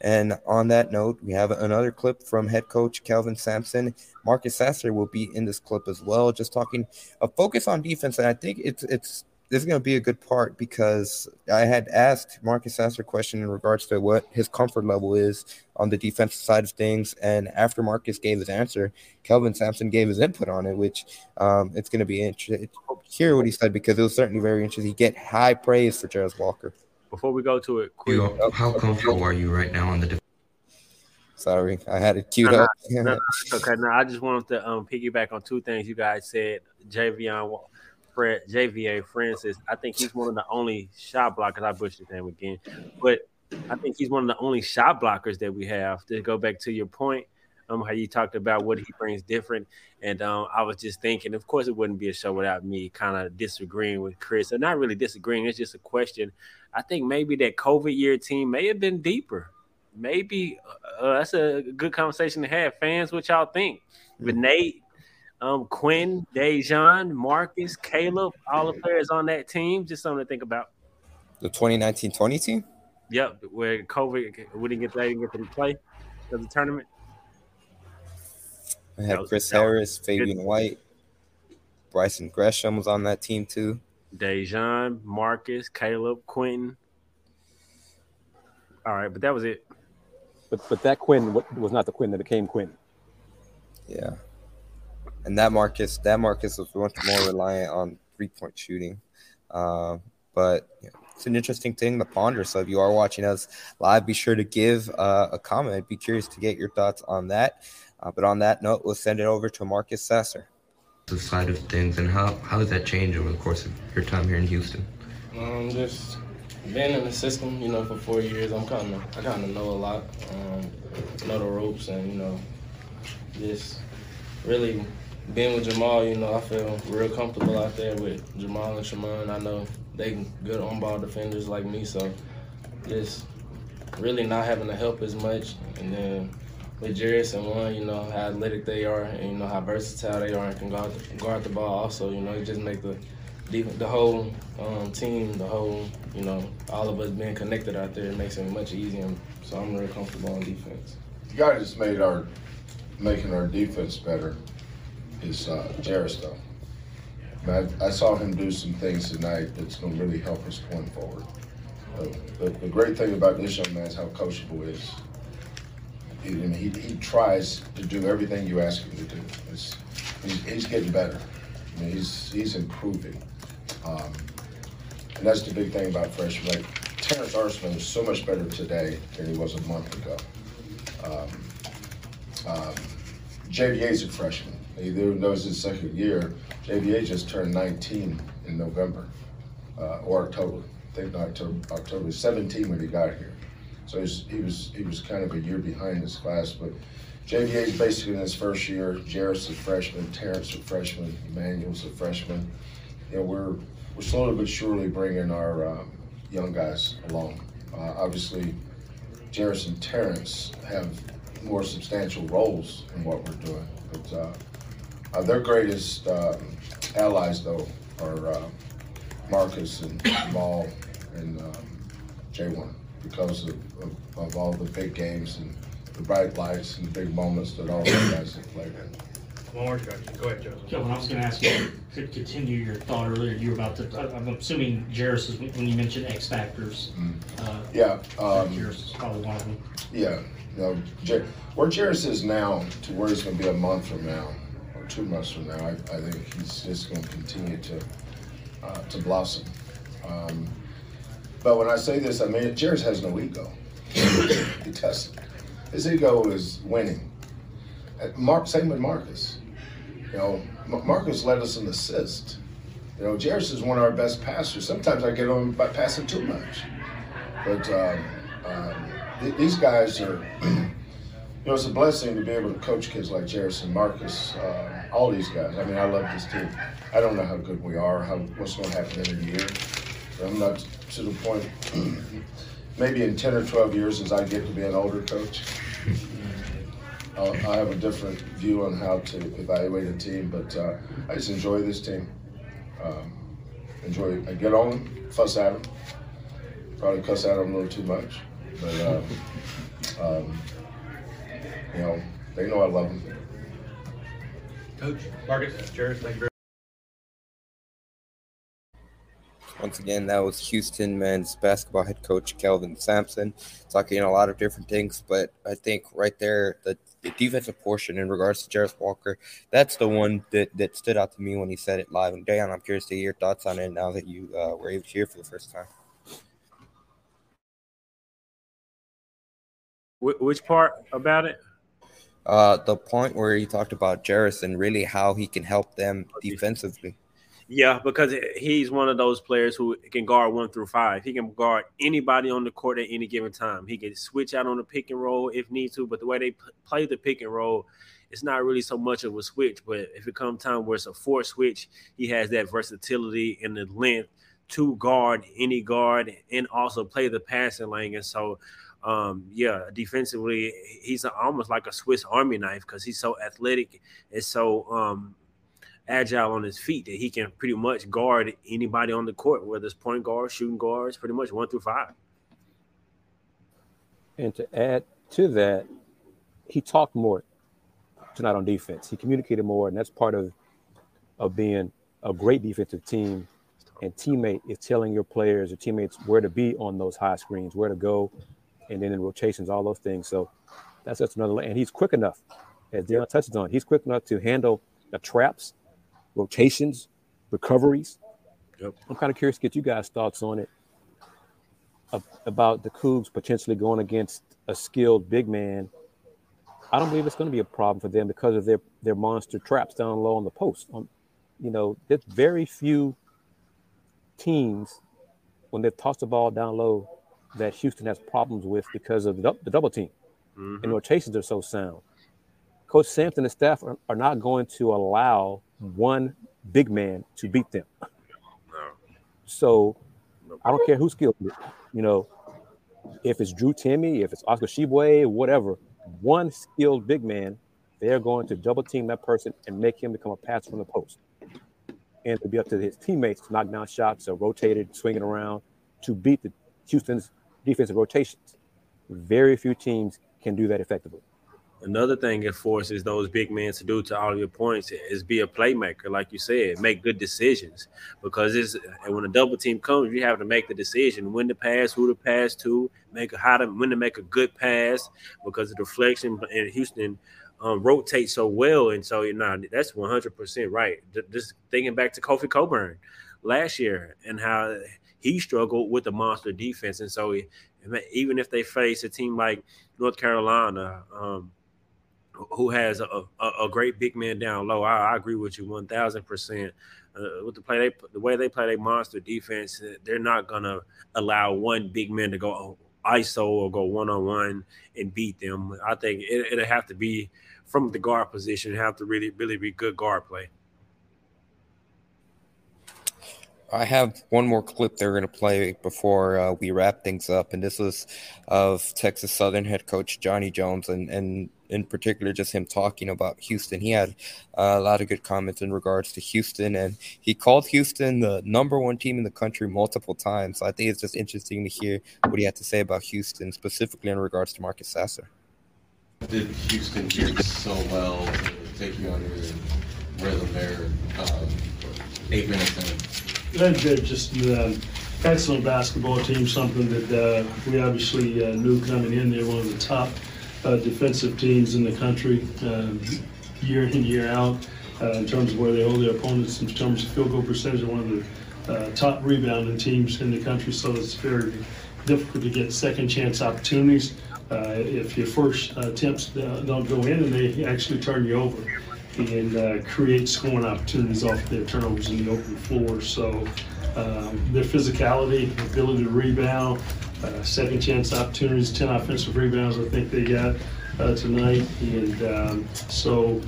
And on that note, we have another clip from head coach Kelvin Sampson. Marcus Sasser will be in this clip as well, just talking a focus on defense. And I think it's it's this is going to be a good part because I had asked Marcus Sasser a question in regards to what his comfort level is on the defensive side of things. And after Marcus gave his answer, Kelvin Sampson gave his input on it, which um, it's going to be interesting to hear what he said because it was certainly very interesting. He get high praise for Jarace Walker. Before we go to it, quick, you, how comfortable are you right now on the? *laughs* Sorry, I had it queued no, up. No, no, *laughs* okay, now I just wanted to um, piggyback on two things you guys said. Javion Fred, Ja'Vier Francis. I think he's one of the only shot blockers. I butchered his name again, but I think he's one of the only shot blockers that we have. To go back to your point, um, how you talked about what he brings different. And um, I was just thinking, of course, it wouldn't be a show without me kind of disagreeing with Kris. And not really disagreeing, it's just a question. I think maybe that COVID year team may have been deeper. Maybe uh, that's a good conversation to have. Fans, what y'all think? With Mm-hmm. Nate, um, Quinn, DeJon, Marcus, Caleb, all the players on that team, just something to think about. The 2019-20 team. Yep, where COVID we didn't get they didn't get to play the tournament. I That had was- Chris Harris, Fabian White, Brison Gresham was on that team too. DeJon, Marcus, Caleb, Quentin. All right, but that was it. But but that Quinn was not the Quinn that became Quinn. Yeah, and that Marcus, that Marcus was much more reliant on three point shooting. Uh, but you know, it's an interesting thing to ponder. So if you are watching us live, be sure to give uh, a comment. I'd be curious to get your thoughts on that. Uh, but on that note, we'll send it over to Marcus Sasser. The side of things, and how, how has that changed over the course of your time here in Houston? Um, just being in the system, you know, for four years, I'm kind of, I kind of know a lot, um, know the ropes, and you know, just really being with Jamal, you know, I feel real comfortable out there with Jamal and Shimon. I know they good on-ball defenders like me, so just really not having to help as much, and then with Jarace and one, you know how athletic they are, and you know how versatile they are, and can guard guard the ball. Also, you know, it just make the the whole um, team, the whole, you know, all of us being connected out there, it makes it much easier. So I'm real comfortable on defense. The guy that's made our making our defense better is uh, though. I, I saw him do some things tonight that's going to really help us going forward. Uh, the, the great thing about this young man is how coachable he is. He, I mean, he, he tries to do everything you ask him to do. It's, he's, he's getting better. I mean, he's he's improving. Um, and that's the big thing about freshmen. Like Terrance Arceneaux is so much better today than he was a month ago. Um, um, a freshman. He knows his second year. Ja'Vier just turned 19 in November uh, or October. I think October, October 17 when he got here. So he's, he was he was kind of a year behind his class. But Ja'Vier is basically in his first year. Jarace's a freshman. Terrance a freshman. Emmanuel's a freshman. You know, we're we're slowly but surely bringing our um, young guys along. Uh, obviously, Jarace and Terrance have more substantial roles in what we're doing. But uh, uh, their greatest um, allies, though, are uh, Marcus and Jamal and um, J'Wan because of, of, of all the big games and the bright lights and the big moments that all those guys have played in. One more question. Go ahead, Joseph. Kelvin, I was going to ask you, could continue your thought earlier. You were about to, I- I'm assuming Jarace is when you mentioned X factors. Uh, Yeah, um, Jarace is probably one of them. Yeah, you know, Jer- where Jarace is now to where he's going to be a month from now or two months from now, I, I think he's just going to continue to uh, to blossom. Um, but when I say this, I mean Jarace has no ego. *coughs* he doesn't. His ego is winning. Mark, same with Marcus. You know, Marcus led us in assist. You know, Jarace is one of our best passers. Sometimes I get on by passing too much. But um, um, th- these guys are, *clears throat* you know, it's a blessing to be able to coach kids like Jarace and Marcus, uh, all these guys. I mean, I love this team. I don't know how good we are, how what's going to happen in a year. I'm not to the point. maybe in 10 or 12 years, as I get to be an older coach, *laughs* I'll, I'll have a different view on how to evaluate a team. But uh, I just enjoy this team. Um, enjoy. I get on them, fuss at them. Probably cuss at them a little too much, but um, um, you know they know I love them. Coach. Marcus, Jared, thank you very Once again, that was Houston men's basketball head coach Kelvin Sampson talking a lot of different things, but I think right there, the, the defensive portion in regards to Jarace Walker, that's the one that, that stood out to me when he said it live. And Dan, I'm curious to hear your thoughts on it now that you uh, were able to hear for the first time. Which part about it? Uh, the point where he talked about Jarris and really how he can help them defensively. Yeah, because he's one of those players who can guard one through five. He can guard anybody on the court at any given time. He can switch out on the pick and roll if need to. But the way they play the pick and roll, it's not really so much of a switch. But if it comes time where it's a four switch, he has that versatility and the length to guard any guard and also play the passing lane. And so, um, yeah, defensively, he's almost like a Swiss Army knife because he's so athletic and so um, agile on his feet that he can pretty much guard anybody on the court, whether it's point guards, shooting guards, pretty much one through five. And to add to that, he talked more tonight on defense. He communicated more, and that's part of of being a great defensive team. And teammate is telling your players or teammates where to be on those high screens, where to go, and then in rotations, all those things. So that's just another. And he's quick enough, as Da'Yon touches on. He's quick enough to handle the traps rotations, recoveries. Yep. I'm kind of curious to get you guys' thoughts on it about the Cougs potentially going against a skilled big man. I don't believe it's going to be a problem for them because of their their monster traps down low on the post. On, you know, there's very few teams when they've tossed the ball down low that Houston has problems with because of the, the double team mm-hmm. and rotations are so sound. Coach Sampson and staff are, are not going to allow one big man to beat them. So I don't care who's skilled. You know, if it's Drew Timme, if it's Oscar Tshiebwe, whatever, one skilled big man, they're going to double team that person and make him become a pass from the post. And to be up to his teammates to knock down shots or rotated, swinging around to beat the Houston's defensive rotations. Very few teams can do that effectively. Another thing it forces those big men to do to all your points is be a playmaker, like you said, make good decisions. Because it's when a double team comes, you have to make the decision when to pass, who to pass to, make a how to when to make a good pass because the deflection in Houston um, rotates so well, and so you know that's one hundred percent right. Just thinking back to Kofi Cockburn last year and how he struggled with the monster defense, and so even if they face a team like North Carolina. Um, who has a, a, a, great big man down low. I, I agree with you one thousand percent. Uh, with the play, they the way they play their monster defense, they're not gonna allow one big man to go ISO or go one on one and beat them. I think it, it'll have to be from the guard position. Have to really really be good guard play. I have one more clip they're going to play before uh, we wrap things up, and this was of Texas Southern head coach Johnny Jones, and and in particular, just him talking about Houston. He had uh, a lot of good comments in regards to Houston, and he called Houston the number one team in the country multiple times. So I think it's just interesting to hear what he had to say about Houston, specifically in regards to Marcus Sasser. Did Houston do so well you on your rhythm there, um, eight minutes in? They're just an um, excellent basketball team, something that uh, we obviously uh, knew coming in. They're one of the top uh, defensive teams in the country um, year in, year out uh, in terms of where they hold their opponents, in terms of field goal percentage. They're one of the uh, top rebounding teams in the country, so it's very difficult to get second chance opportunities. Uh, if your first attempts don't go in and they actually turn you over and uh, create scoring opportunities off their turnovers in the open floor. So um, their physicality, ability to rebound, uh, second chance opportunities, 10 offensive rebounds, I think they got uh, tonight. And um, so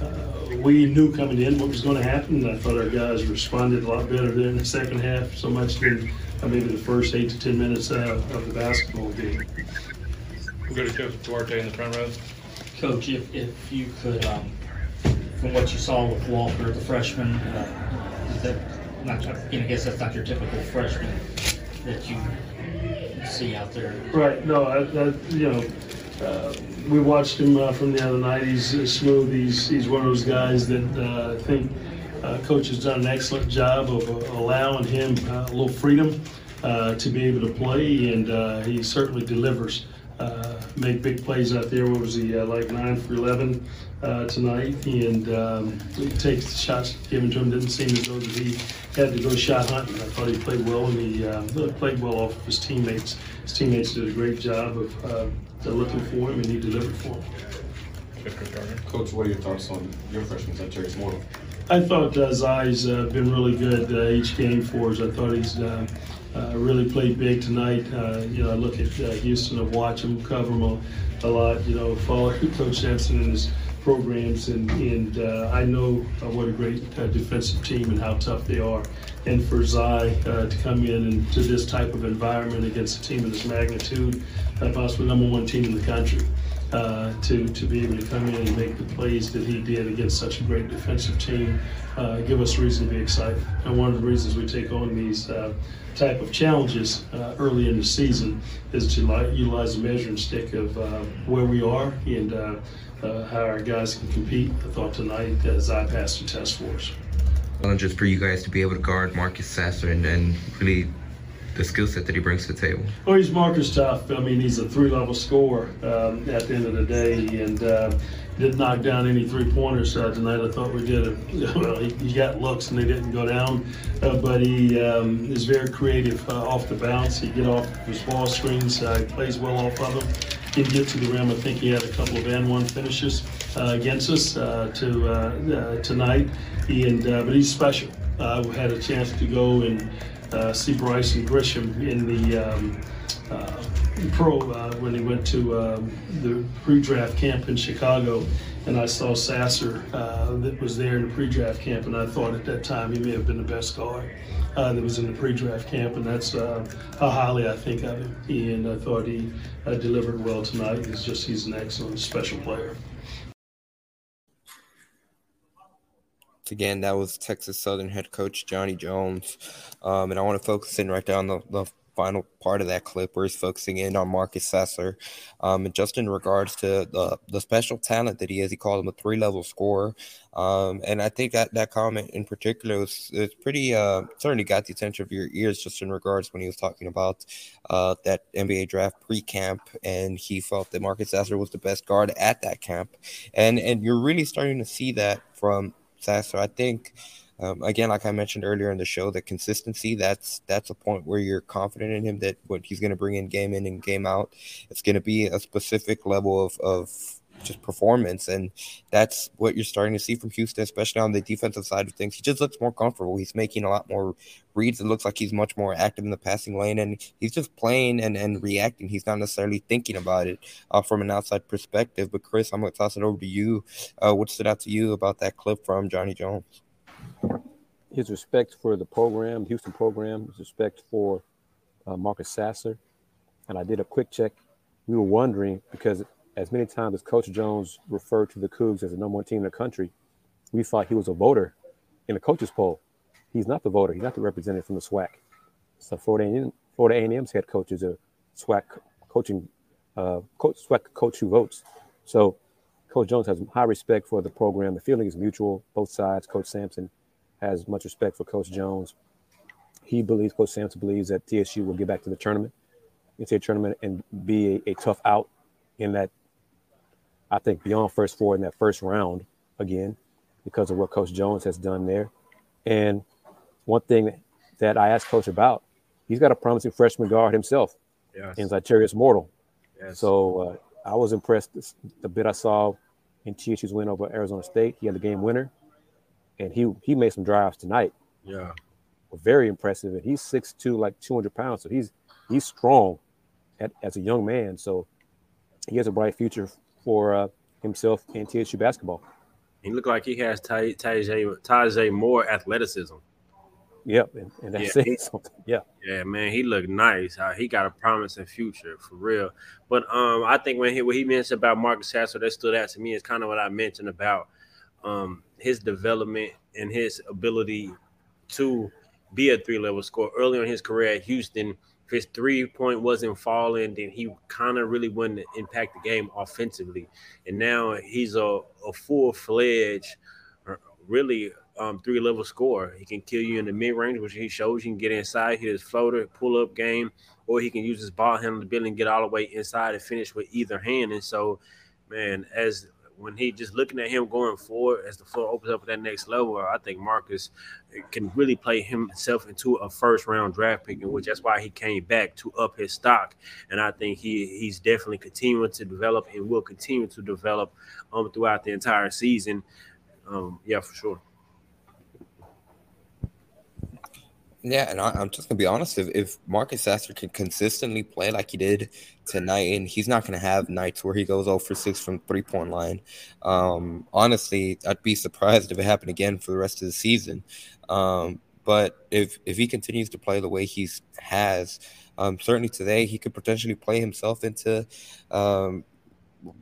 uh, we knew coming in what was going to happen. I thought our guys responded a lot better there in the second half, so much than uh, maybe the first eight to 10 minutes uh, of the basketball game. We'll go to Coach Duarte in the front row. Coach, if, if you could, um, from what you saw with Walker, the freshman, uh, that not, I guess that's not your typical freshman that you see out there. Right. No, I, I, you know, uh, we watched him uh, from the other night. He's uh, smooth. He's he's one of those guys that uh, I think uh, coach has done an excellent job of uh, allowing him a little freedom to be able to play, and he certainly delivers. Make big plays out there. What was he like nine for eleven? uh, tonight, and um, he takes the shots given to him. Didn't seem as though that he had to go shot hunting. I thought he played well, and he uh, played well off of his teammates. His teammates did a great job of uh, looking for him, and he delivered for him. Coach, what are your thoughts on your freshman, Terrence Mortle? I thought uh, Zai's uh, been really good uh, each game for us. I thought he's uh, uh, really played big tonight. Uh, you know, I look at uh, Houston, I watch them, cover him a, a lot. You know, follow *laughs* Coach Sampson and his programs, and and uh, I know what a great uh, defensive team and how tough they are. And for Zai uh, to come in and to this type of environment against a team of this magnitude, possibly number one team in the country, uh, to to be able to come in and make the plays that he did against such a great defensive team, uh, give us reason to be excited. And one of the reasons we take on these uh, type of challenges uh, early in the season is to li- utilize the measuring stick of uh, where we are and uh, how our guys can compete. I thought tonight uh, Zai passed the test for us. Challenges for you guys to be able to guard Marcus Sasser and, and really the skill set that he brings to the table. Well, he's Marcus tough. I mean, he's a three-level scorer um, at the end of the day, and uh, didn't knock down any three-pointers uh, tonight. I thought we did. A, *laughs* well, he, he got looks and they didn't go down, uh, but he um, is very creative uh, off the bounce. He get off his ball screens. Uh, he plays well off of them. He can get to the rim. I think he had a couple of and one finishes uh, against us uh, to uh, uh, tonight, and but he's special. We had a chance to go and uh, see Brison Gresham in the um, uh, pro uh, when he went to um, the pre-draft camp in Chicago, and I saw Sasser uh, that was there in the pre-draft camp, and I thought at that time he may have been the best guard uh, that was in the pre-draft camp, and that's uh, how highly I think of him. And I thought he uh, delivered well tonight. He's just he's an excellent special player. Again, that was Texas Southern head coach Johnny Jones. Um, and I want to focus in right down the, the final part of that clip where he's focusing in on Marcus Sasser. Um, and just in regards to the, the special talent that he is, he called him a three level scorer. Um, and I think that, that comment in particular was, was pretty, uh, certainly got the attention of your ears just in regards when he was talking about uh, that NBA draft pre camp. And he felt that Marcus Sasser was the best guard at that camp. And, and you're really starting to see that from Sasser. I think um, again, like I mentioned earlier in the show, the consistency that's that's a point where you're confident in him that what he's going to bring in game in and game out, it's going to be a specific level of of just performance, and that's what you're starting to see from Houston, especially on the defensive side of things. He just looks more comfortable. He's making a lot more reads. It looks like he's much more active in the passing lane, and he's just playing and, and reacting. He's not necessarily thinking about it uh, from an outside perspective. But Kris, I'm going to toss it over to you. Uh, what stood out to you about that clip from Johnny Jones? his respect for the program, Houston program, his respect for uh, Marcus Sasser. And I did a quick check. We were wondering because as many times as Coach Jones referred to the Cougs as the number one team in the country, we thought he was a voter in the coaches poll. He's not the voter. He's not the representative from the SWAC. So Florida A&M, Florida A&M's head coach is a SWAC coaching uh, coach, SWAC coach who votes. So Coach Jones has high respect for the program. The feeling is mutual, both sides. Coach Sampson has much respect for Coach Jones. He believes, Coach Sampson believes that TSU will get back to the tournament, into a tournament, and be a, a, tough out in that, I think, beyond first four in that first round again, because of what Coach Jones has done there. And one thing that I asked Coach about, he's got a promising freshman guard himself yes. in Zytarius Mortle. Yes. So uh, I was impressed the bit I saw in TSU's win over Arizona State. He had the game winner and he he made some drives tonight. Yeah, very impressive. And he's 6'2", like two hundred pounds, so he's he's strong at, as a young man. So he has a bright future for uh, himself in TSU basketball. He looked like he has Tyjae Tyjae more athleticism. Yep, and, and that's yeah. *laughs* Yeah, yeah, man, he looked nice. Uh, he got a promising future for real. But um, I think when he what he mentioned about Marcus Sasser, that stood out to me is kind of what I mentioned about um, his development and his ability to be a three level scorer early in his career at Houston. If his three point wasn't falling, then he kind of really wouldn't impact the game offensively. And now he's a, a full fledged, uh, really um, three level scorer. He can kill you in the mid range, which he shows you can get inside, hit his floater, pull up game, or he can use his ball handling ability and get all the way inside and finish with either hand. And so, man, as when he just looking at him going forward as the floor opens up at that next level, I think Marcus can really play himself into a first round draft pick, and which that's why he came back to up his stock. And I think he he's definitely continuing to develop and will continue to develop um throughout the entire season. Um, yeah, for sure. Yeah, and I, am just gonna be honest. If, if Marcus Sasser can consistently play like he did tonight, and he's not gonna have nights where he goes 0 for six from three point line. Um, honestly, I'd be surprised if it happened again for the rest of the season. Um, but if if he continues to play the way he's has, um, certainly today he could potentially play himself into um,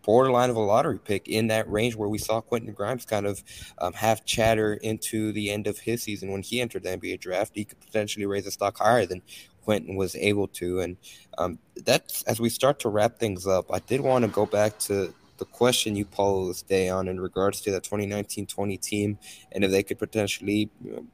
borderline of a lottery pick in that range where we saw Quentin Grimes kind of um, have chatter into the end of his season when he entered the NBA draft. He could potentially raise a stock higher than Quentin was able to. And um, that's as we start to wrap things up, I did want to go back to the question you posed, Da'Yon, in regards to that 2019 20 team and if they could potentially you know,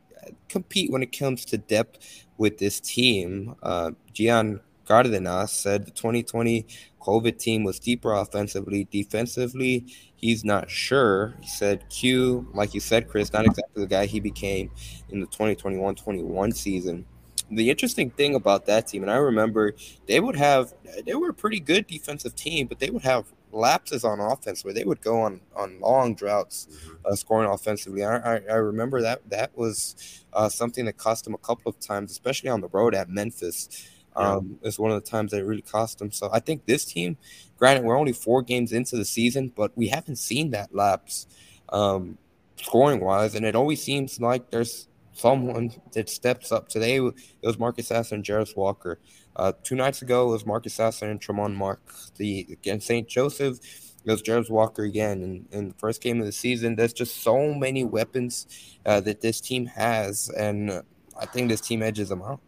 compete when it comes to depth with this team. Uh, Gian Cardenas said the 2020 COVID team was deeper offensively. Defensively, he's not sure. He said Q, like you said, Kris, not exactly the guy he became in the 2021 21 season. The interesting thing about that team, and I remember they would have, they were a pretty good defensive team, but they would have lapses on offense where they would go on on long droughts mm-hmm. uh, scoring offensively. I, I, I, remember that that was uh, something that cost them a couple of times, especially on the road at Memphis. Um, yeah. It's one of the times that really cost them. So I think this team, granted, we're only four games into the season, but we haven't seen that lapse um, scoring wise. And it always seems like there's someone that steps up. Today it was Marcus Sasser and Jarace Walker. Uh, two nights ago it was Marcus Sasser and Tramon Mark. The against St. Joseph, it was Jarace Walker again. And in the first game of the season, there's just so many weapons uh, that this team has, and I think this team edges them out.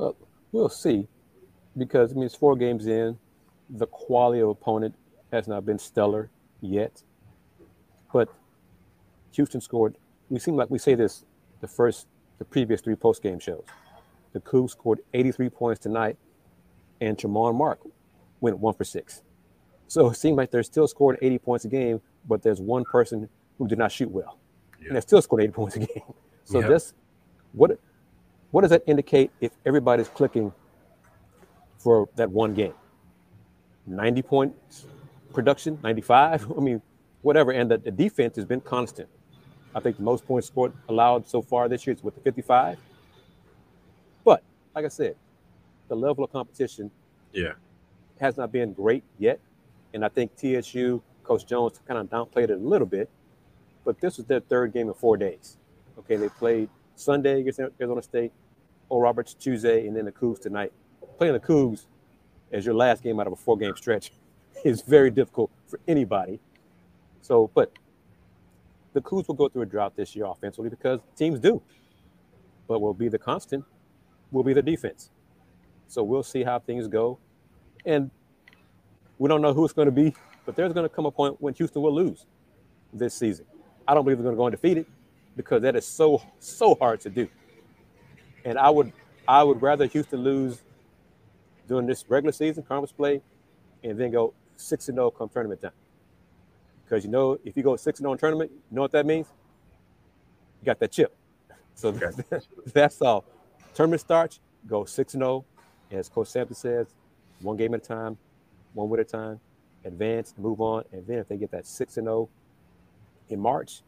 Well, we'll see, because I mean it's four games in. The quality of opponent has not been stellar yet, but Houston scored. We seem like we say this the first, the previous three post game shows. The Cougs scored 83 points tonight, and Tramon Mark went one for six. So it seemed like they're still scoring 80 points a game, but there's one person who did not shoot well, yeah. and they still scored 80 points a game. *laughs* So yeah. this, what what does that indicate if everybody's clicking for that one game? 90 points production, 95? *laughs* I mean, whatever. And the, the defense has been constant. I think the most points scored allowed so far this year is with the 55. But like I said, the level of competition yeah has not been great yet. And I think TSU, Coach Jones kind of downplayed it a little bit. But this was their third game in four days. Okay, they played Sunday against Arizona State, Oral Roberts Tuesday, and then the Cougs tonight. Playing the Cougs as your last game out of a four game stretch *laughs* is very difficult for anybody. So, but the Cougs will go through a drought this year offensively because teams do. But will be the constant will be the defense. So we'll see how things go. And we don't know who it's going to be, but there's going to come a point when Houston will lose this season. I don't believe they're going to go undefeated because that is so so hard to do. And I would I would rather Houston lose during this regular season conference play, and then go six and zero oh come tournament time. Because you know if you go six and zero oh in tournament, you know what that means? You got that chip. *laughs* So *laughs* that's all. Tournament starts, go six and oh, zero, as Coach Sampson says, one game at a time, one win at a time, advance, move on, and then if they get that six and zero in March,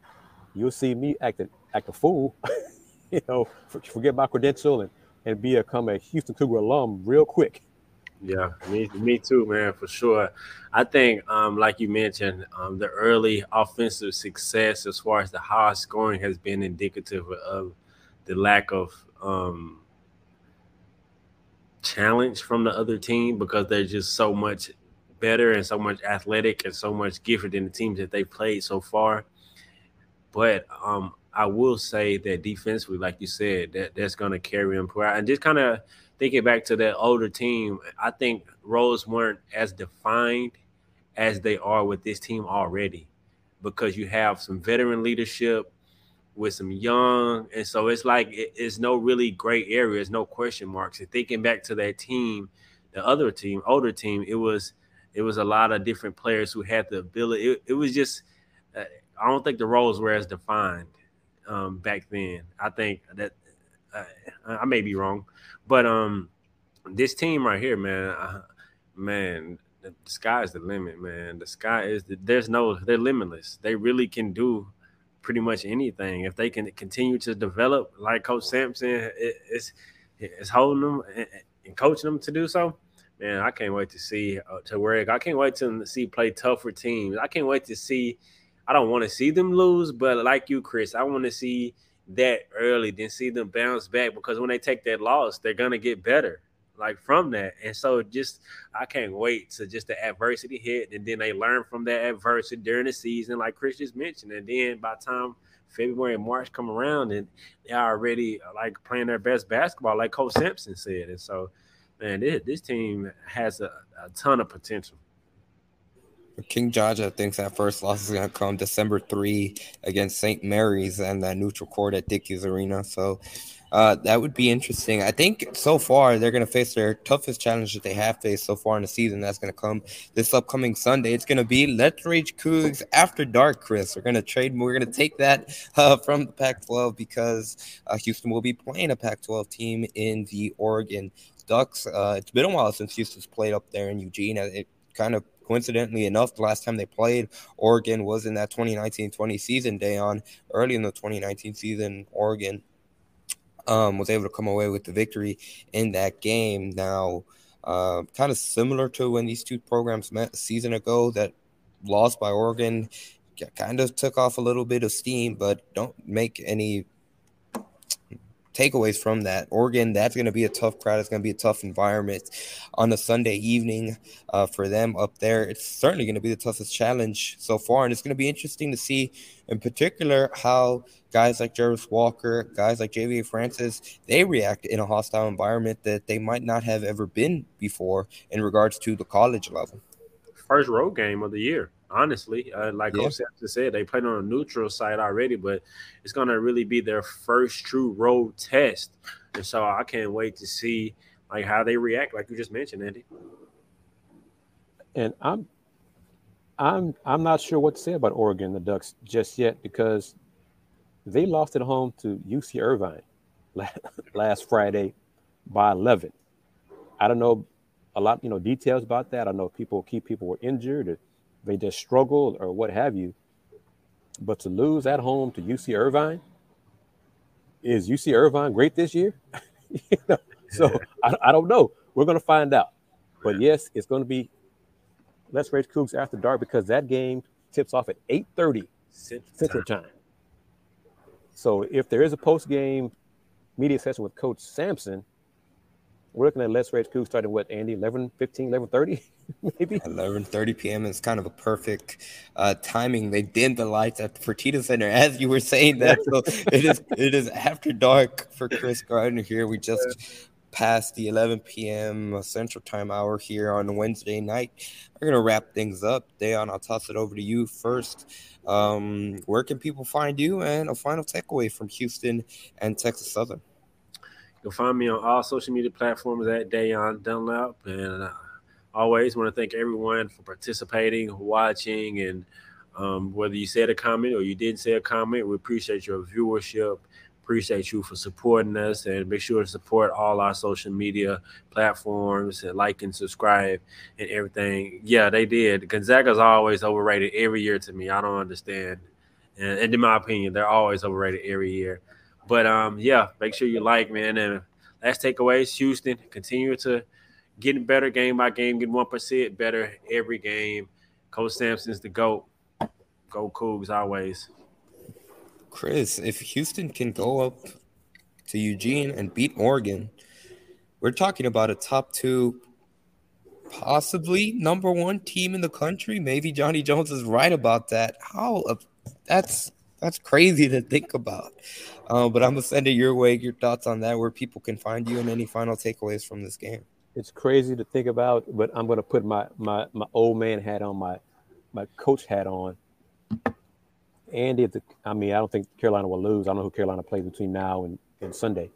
you'll see me act a, act a fool, *laughs* you know, forget my credential and, and become a Houston Cougar alum real quick. Yeah, me, me too, man, for sure. I think, um, like you mentioned, um, the early offensive success as far as the high scoring has been indicative of the lack of um, challenge from the other team because they're just so much better and so much athletic and so much gifted in the teams that they played so far. But um, I will say that defensively, like you said, that that's going to carry him. And just kind of thinking back to that older team, I think roles weren't as defined as they are with this team already, because you have some veteran leadership with some young, and so it's like it, it's no really gray areas, no question marks. And thinking back to that team, the other team, older team, it was it was a lot of different players who had the ability. It, it was just I don't think the roles were as defined um, back then. I think that uh, I may be wrong, but um, this team right here, man, uh, man, the, sky is the limit, man. The sky is the, there's no they're limitless. They really can do pretty much anything. If they can continue to develop like Coach Sampson it's it's holding them and, and coaching them to do so, man, I can't wait to see uh, to where I can't wait to see play tougher teams. I can't wait to see. I don't want to see them lose, but like you, Kris, I want to see that early, then see them bounce back because when they take that loss, they're gonna get better like from that. And so just I can't wait to just the adversity hit and then they learn from that adversity during the season, like Kris just mentioned. And then by time February and March come around and they're already uh, like playing their best basketball, like Coach Sampson said. And so man, this, this team has a, a ton of potential. King Jaja thinks that first loss is going to come December 3 against St. Mary's and that neutral court at Dickies Arena. So uh, that would be interesting. I think so far they're going to face their toughest challenge that they have faced so far in the season. That's going to come this upcoming Sunday. It's going to be Let's Rage Coogs after dark, Kris. We're going to trade. We're going to take that *laughs* uh, from the Pac-12 because uh, Houston will be playing a Pac-12 team in the Oregon Ducks. Uh, it's been a while since Houston's played up there in Eugene. It kind of coincidentally enough, the last time they played, Oregon was in that 2019-20 season day on early in the 2019 season. Oregon um, was able to come away with the victory in that game. Now, uh, kind of similar to when these two programs met a season ago, that loss by Oregon kind of took off a little bit of steam, but don't make any takeaways from that. Oregon, that's going to be a tough crowd. It's going to be a tough environment on a Sunday evening uh, for them up there. It's certainly going to be the toughest challenge so far. And it's going to be interesting to see, in particular, how guys like Jarace Walker, guys like Ja'Vier Francis, they react in a hostile environment that they might not have ever been before in regards to the college level. First road game of the year honestly. Uh, like yeah. Said, they played on a neutral site already, but it's going to really be their first true road test. And so I can't wait to see like how they react, like you just mentioned, Andy. And I'm I'm I'm not sure what to say about Oregon the Ducks just yet because they lost at home to UC Irvine *laughs* last Friday by 11. I don't know a lot, you know, details about that. I know people, key people were injured. They just struggled or what have you. But to lose at home to UC Irvine, is UC Irvine great this year? *laughs* you know? So I, I don't know. We're going to find out. But yes, it's going to be Let's Rage Coogs after dark because that game tips off at 8:30 Central time. So if there is a post game media session with Coach Sampson, we're looking at Let's Rage Coogs starting what, Andy, 11, 15, 11, 30? *laughs* maybe 11:30 p.m. is kind of a perfect uh, timing. They dimmed the lights at the Fertitta Center *laughs* as you were saying that. So *laughs* it is it is after dark for Kris Gardner here. We just passed the 11 p.m. Central Time hour here on Wednesday night. We're gonna wrap things up. Da'Yon, I'll toss it over to you first. Um, where can people find you? And a final takeaway from Houston and Texas Southern. You'll find me on all social media platforms at Da'Yon Dunlap, and uh, always want to thank everyone for participating, watching, and um, whether you said a comment or you didn't say a comment, we appreciate your viewership. Appreciate you for supporting us and make sure to support all our social media platforms and like and subscribe and everything. Yeah, they did. Gonzaga's always overrated every year to me. I don't understand. And, and in my opinion, they're always overrated every year. But um, yeah, make sure you like, man. And last takeaways, Houston, continue to getting better game by game, getting one percent better every game. Coach Sampson's the GOAT. Go Cougs always. Kris, if Houston can go up to Eugene and beat Oregon, we're talking about a top two, possibly number one team in the country. Maybe Johnny Jones is right about that. How that's that's crazy to think about. Uh, but I'm gonna send it your way. Your thoughts on that? Where people can find you, and any final takeaways from this game? it's crazy to think about, but I'm to put my my my old man hat on, my my coach hat on. Andy, the, I mean, I don't think Carolina will lose. I don't know who Carolina plays between now and, and Sunday,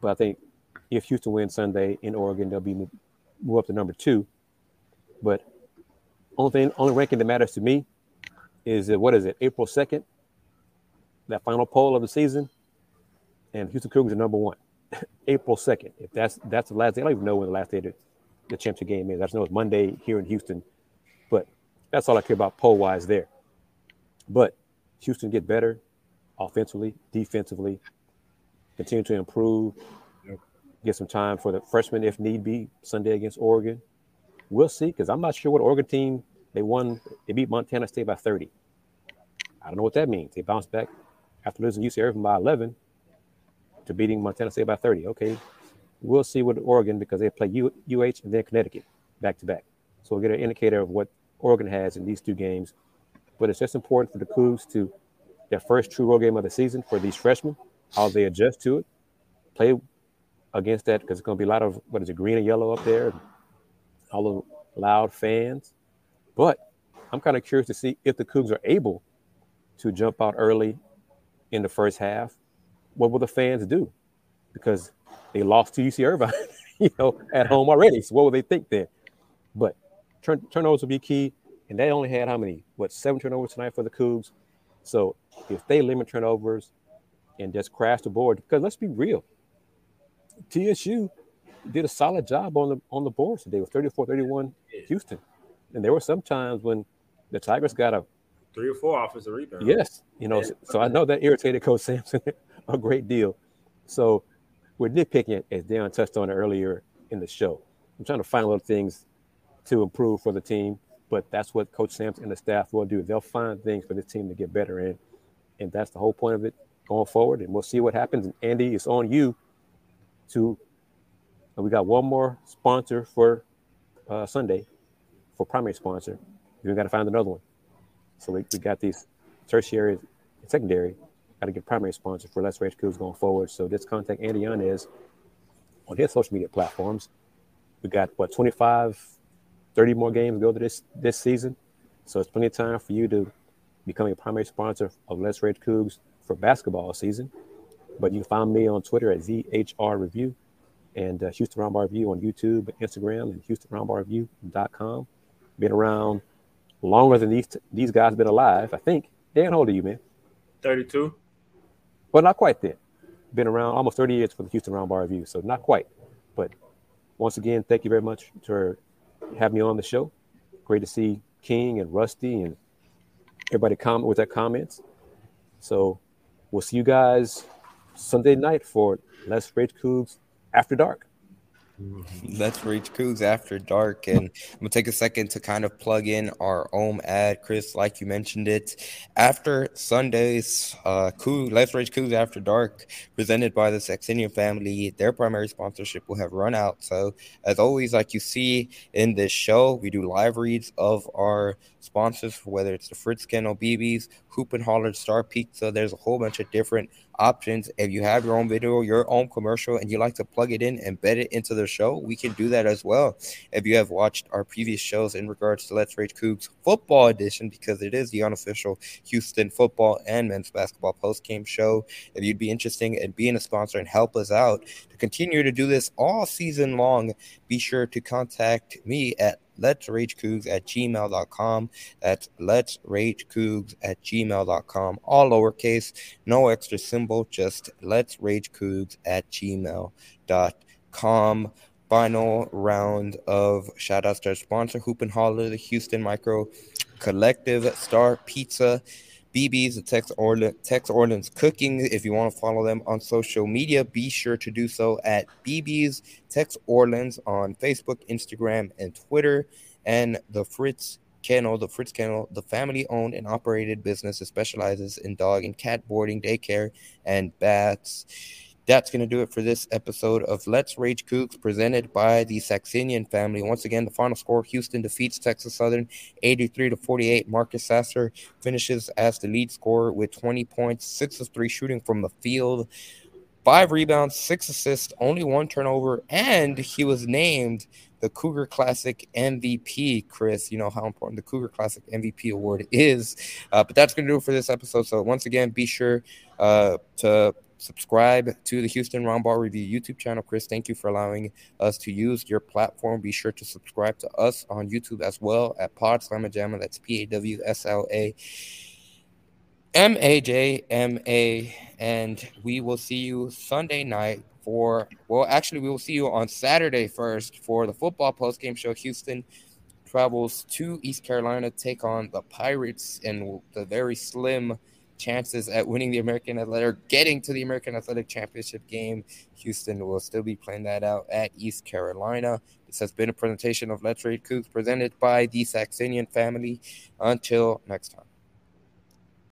but I think if Houston wins Sunday in Oregon, they'll be move up to number two. But only thing, only ranking that matters to me is that what is it, April second, that final poll of the season, and Houston Cougars are number one. *laughs* April 2nd. If that's that's the last day, I don't even know when the last day the, the championship game is. I just know it's Monday here in Houston. But that's all I care about poll wise there. But Houston get better offensively, defensively, continue to improve, get some time for the freshmen if need be Sunday against Oregon. We'll see because I'm not sure what Oregon team they won. They beat Montana State by 30. I don't know what that means. They bounced back after losing UC Irvine by 11 to beating Montana State by 30. Okay, we'll see with Oregon because they play U- UH and then Connecticut back to back. So we'll get an indicator of what Oregon has in these two games. But it's just important for the Cougs to their first true road game of the season for these freshmen, how they adjust to it, play against that because it's going to be a lot of what is it, green and yellow up there, all the loud fans. But I'm kind of curious to see if the Cougs are able to jump out early in the first half. What will the fans do? Because they lost to UC Irvine, *laughs* you know, at home already. So what will they think then? But turn, turnovers will be key. And they only had how many? What seven turnovers tonight for the Cougs? So if they limit turnovers and just crash the board, because let's be real, TSU did a solid job on the on the board today with 34-31 Houston. And there were some times when the Tigers got a three or four offensive rebounds. Yes, you know, so, so I know that irritated Coach Sampson *laughs* a great deal. So we're nitpicking, as Da'Yon touched on earlier in the show. I'm trying to find little things to improve for the team, but that's what Coach Sampson and the staff will do. They'll find things for this team to get better in, and that's the whole point of it going forward. And we'll see what happens. And Andy, it's on you to. we got one more sponsor for uh, Sunday, for primary sponsor. We got to find another one. So we, we got these tertiary and secondary. Got to get primary sponsor for Let's Rage Coogs going forward. So just contact Andy Yanez on his social media platforms. We got what 25, 30 more games go to this this season. So it's plenty of time for you to become a primary sponsor of Let's Rage Coogs for basketball season. But you can find me on Twitter at ZHR Review and uh, Houston Roundball Review on YouTube, Instagram, and HoustonRoundballReview.com. Been around longer than these these guys have been alive. I think. Dan, how old are you, man? Thirty-two. Well, not quite then. Been around almost 30 years for the Houston Roundball Review, so not quite. But once again, thank you very much for having me on the show. Great to see King and Rusty and everybody comment with their comments. So we'll see you guys Sunday night for Let's Rage Coogs After Dark. Let's reach Cougs after dark. And I'm gonna take a second to kind of plug in our own ad, Kris, like you mentioned it. After Sundays, uh Coug, Let's Reach Cougs After Dark, presented by the Saxenian family, their primary sponsorship will have run out. So as always, like you see in this show, we do live reads of our sponsors, whether it's the Fritz Kennel BBs, Hoop and Holler, Star Pizza. There's a whole bunch of different options. If you have your own video, your own commercial, and you like to plug it in, embed it into the show, we can do that as well. If you have watched our previous shows in regards to Let's Rage Coogs football edition, because it is the unofficial Houston football and men's basketball post game show, if you'd be interested in being a sponsor and help us out to continue to do this all season long, be sure to contact me at let's rage cougs at gmail.com that's let's rage cougs at gmail.com all lowercase no extra symbol just let's rage cougs at gmail.com final round of shout outs to our sponsor hoop and holler the houston micro collective star pizza BB's, the Tex Orleans, Tex Orleans Cooking. If you want to follow them on social media, be sure to do so at BB's Tex Orleans on Facebook, Instagram, and Twitter. And the Fritz Kennel, the Fritz Kennel, the family owned and operated business that specializes in dog and cat boarding, daycare, and baths. That's going to do it for this episode of Let's Rage Coogs presented by the Saxenian family. Once again, the final score Houston defeats Texas Southern 83 to 48. Marcus Sasser finishes as the lead scorer with 20 points, 6 of 3 shooting from the field, 5 rebounds, 6 assists, only one turnover, and he was named the Cougar Classic MVP, Kris. You know how important the Cougar Classic MVP award is. Uh, but that's going to do it for this episode. So, once again, be sure uh, to subscribe to the Houston Roundball Review YouTube channel. Kris, thank you for allowing us to use your platform. Be sure to subscribe to us on YouTube as well at Pawd Slama Jama. That's P A W S L A M A J M A. And we will see you Sunday night for, well, actually, we will see you on Saturday first for the football post game show. Houston travels to East Carolina, take on the Pirates and the very slim chances at winning the American Athletic or getting to the American Athletic Championship game. Houston will still be playing that out at East Carolina. This has been a presentation of Let's Rage Coogs presented by the Saxenian family. Until next time.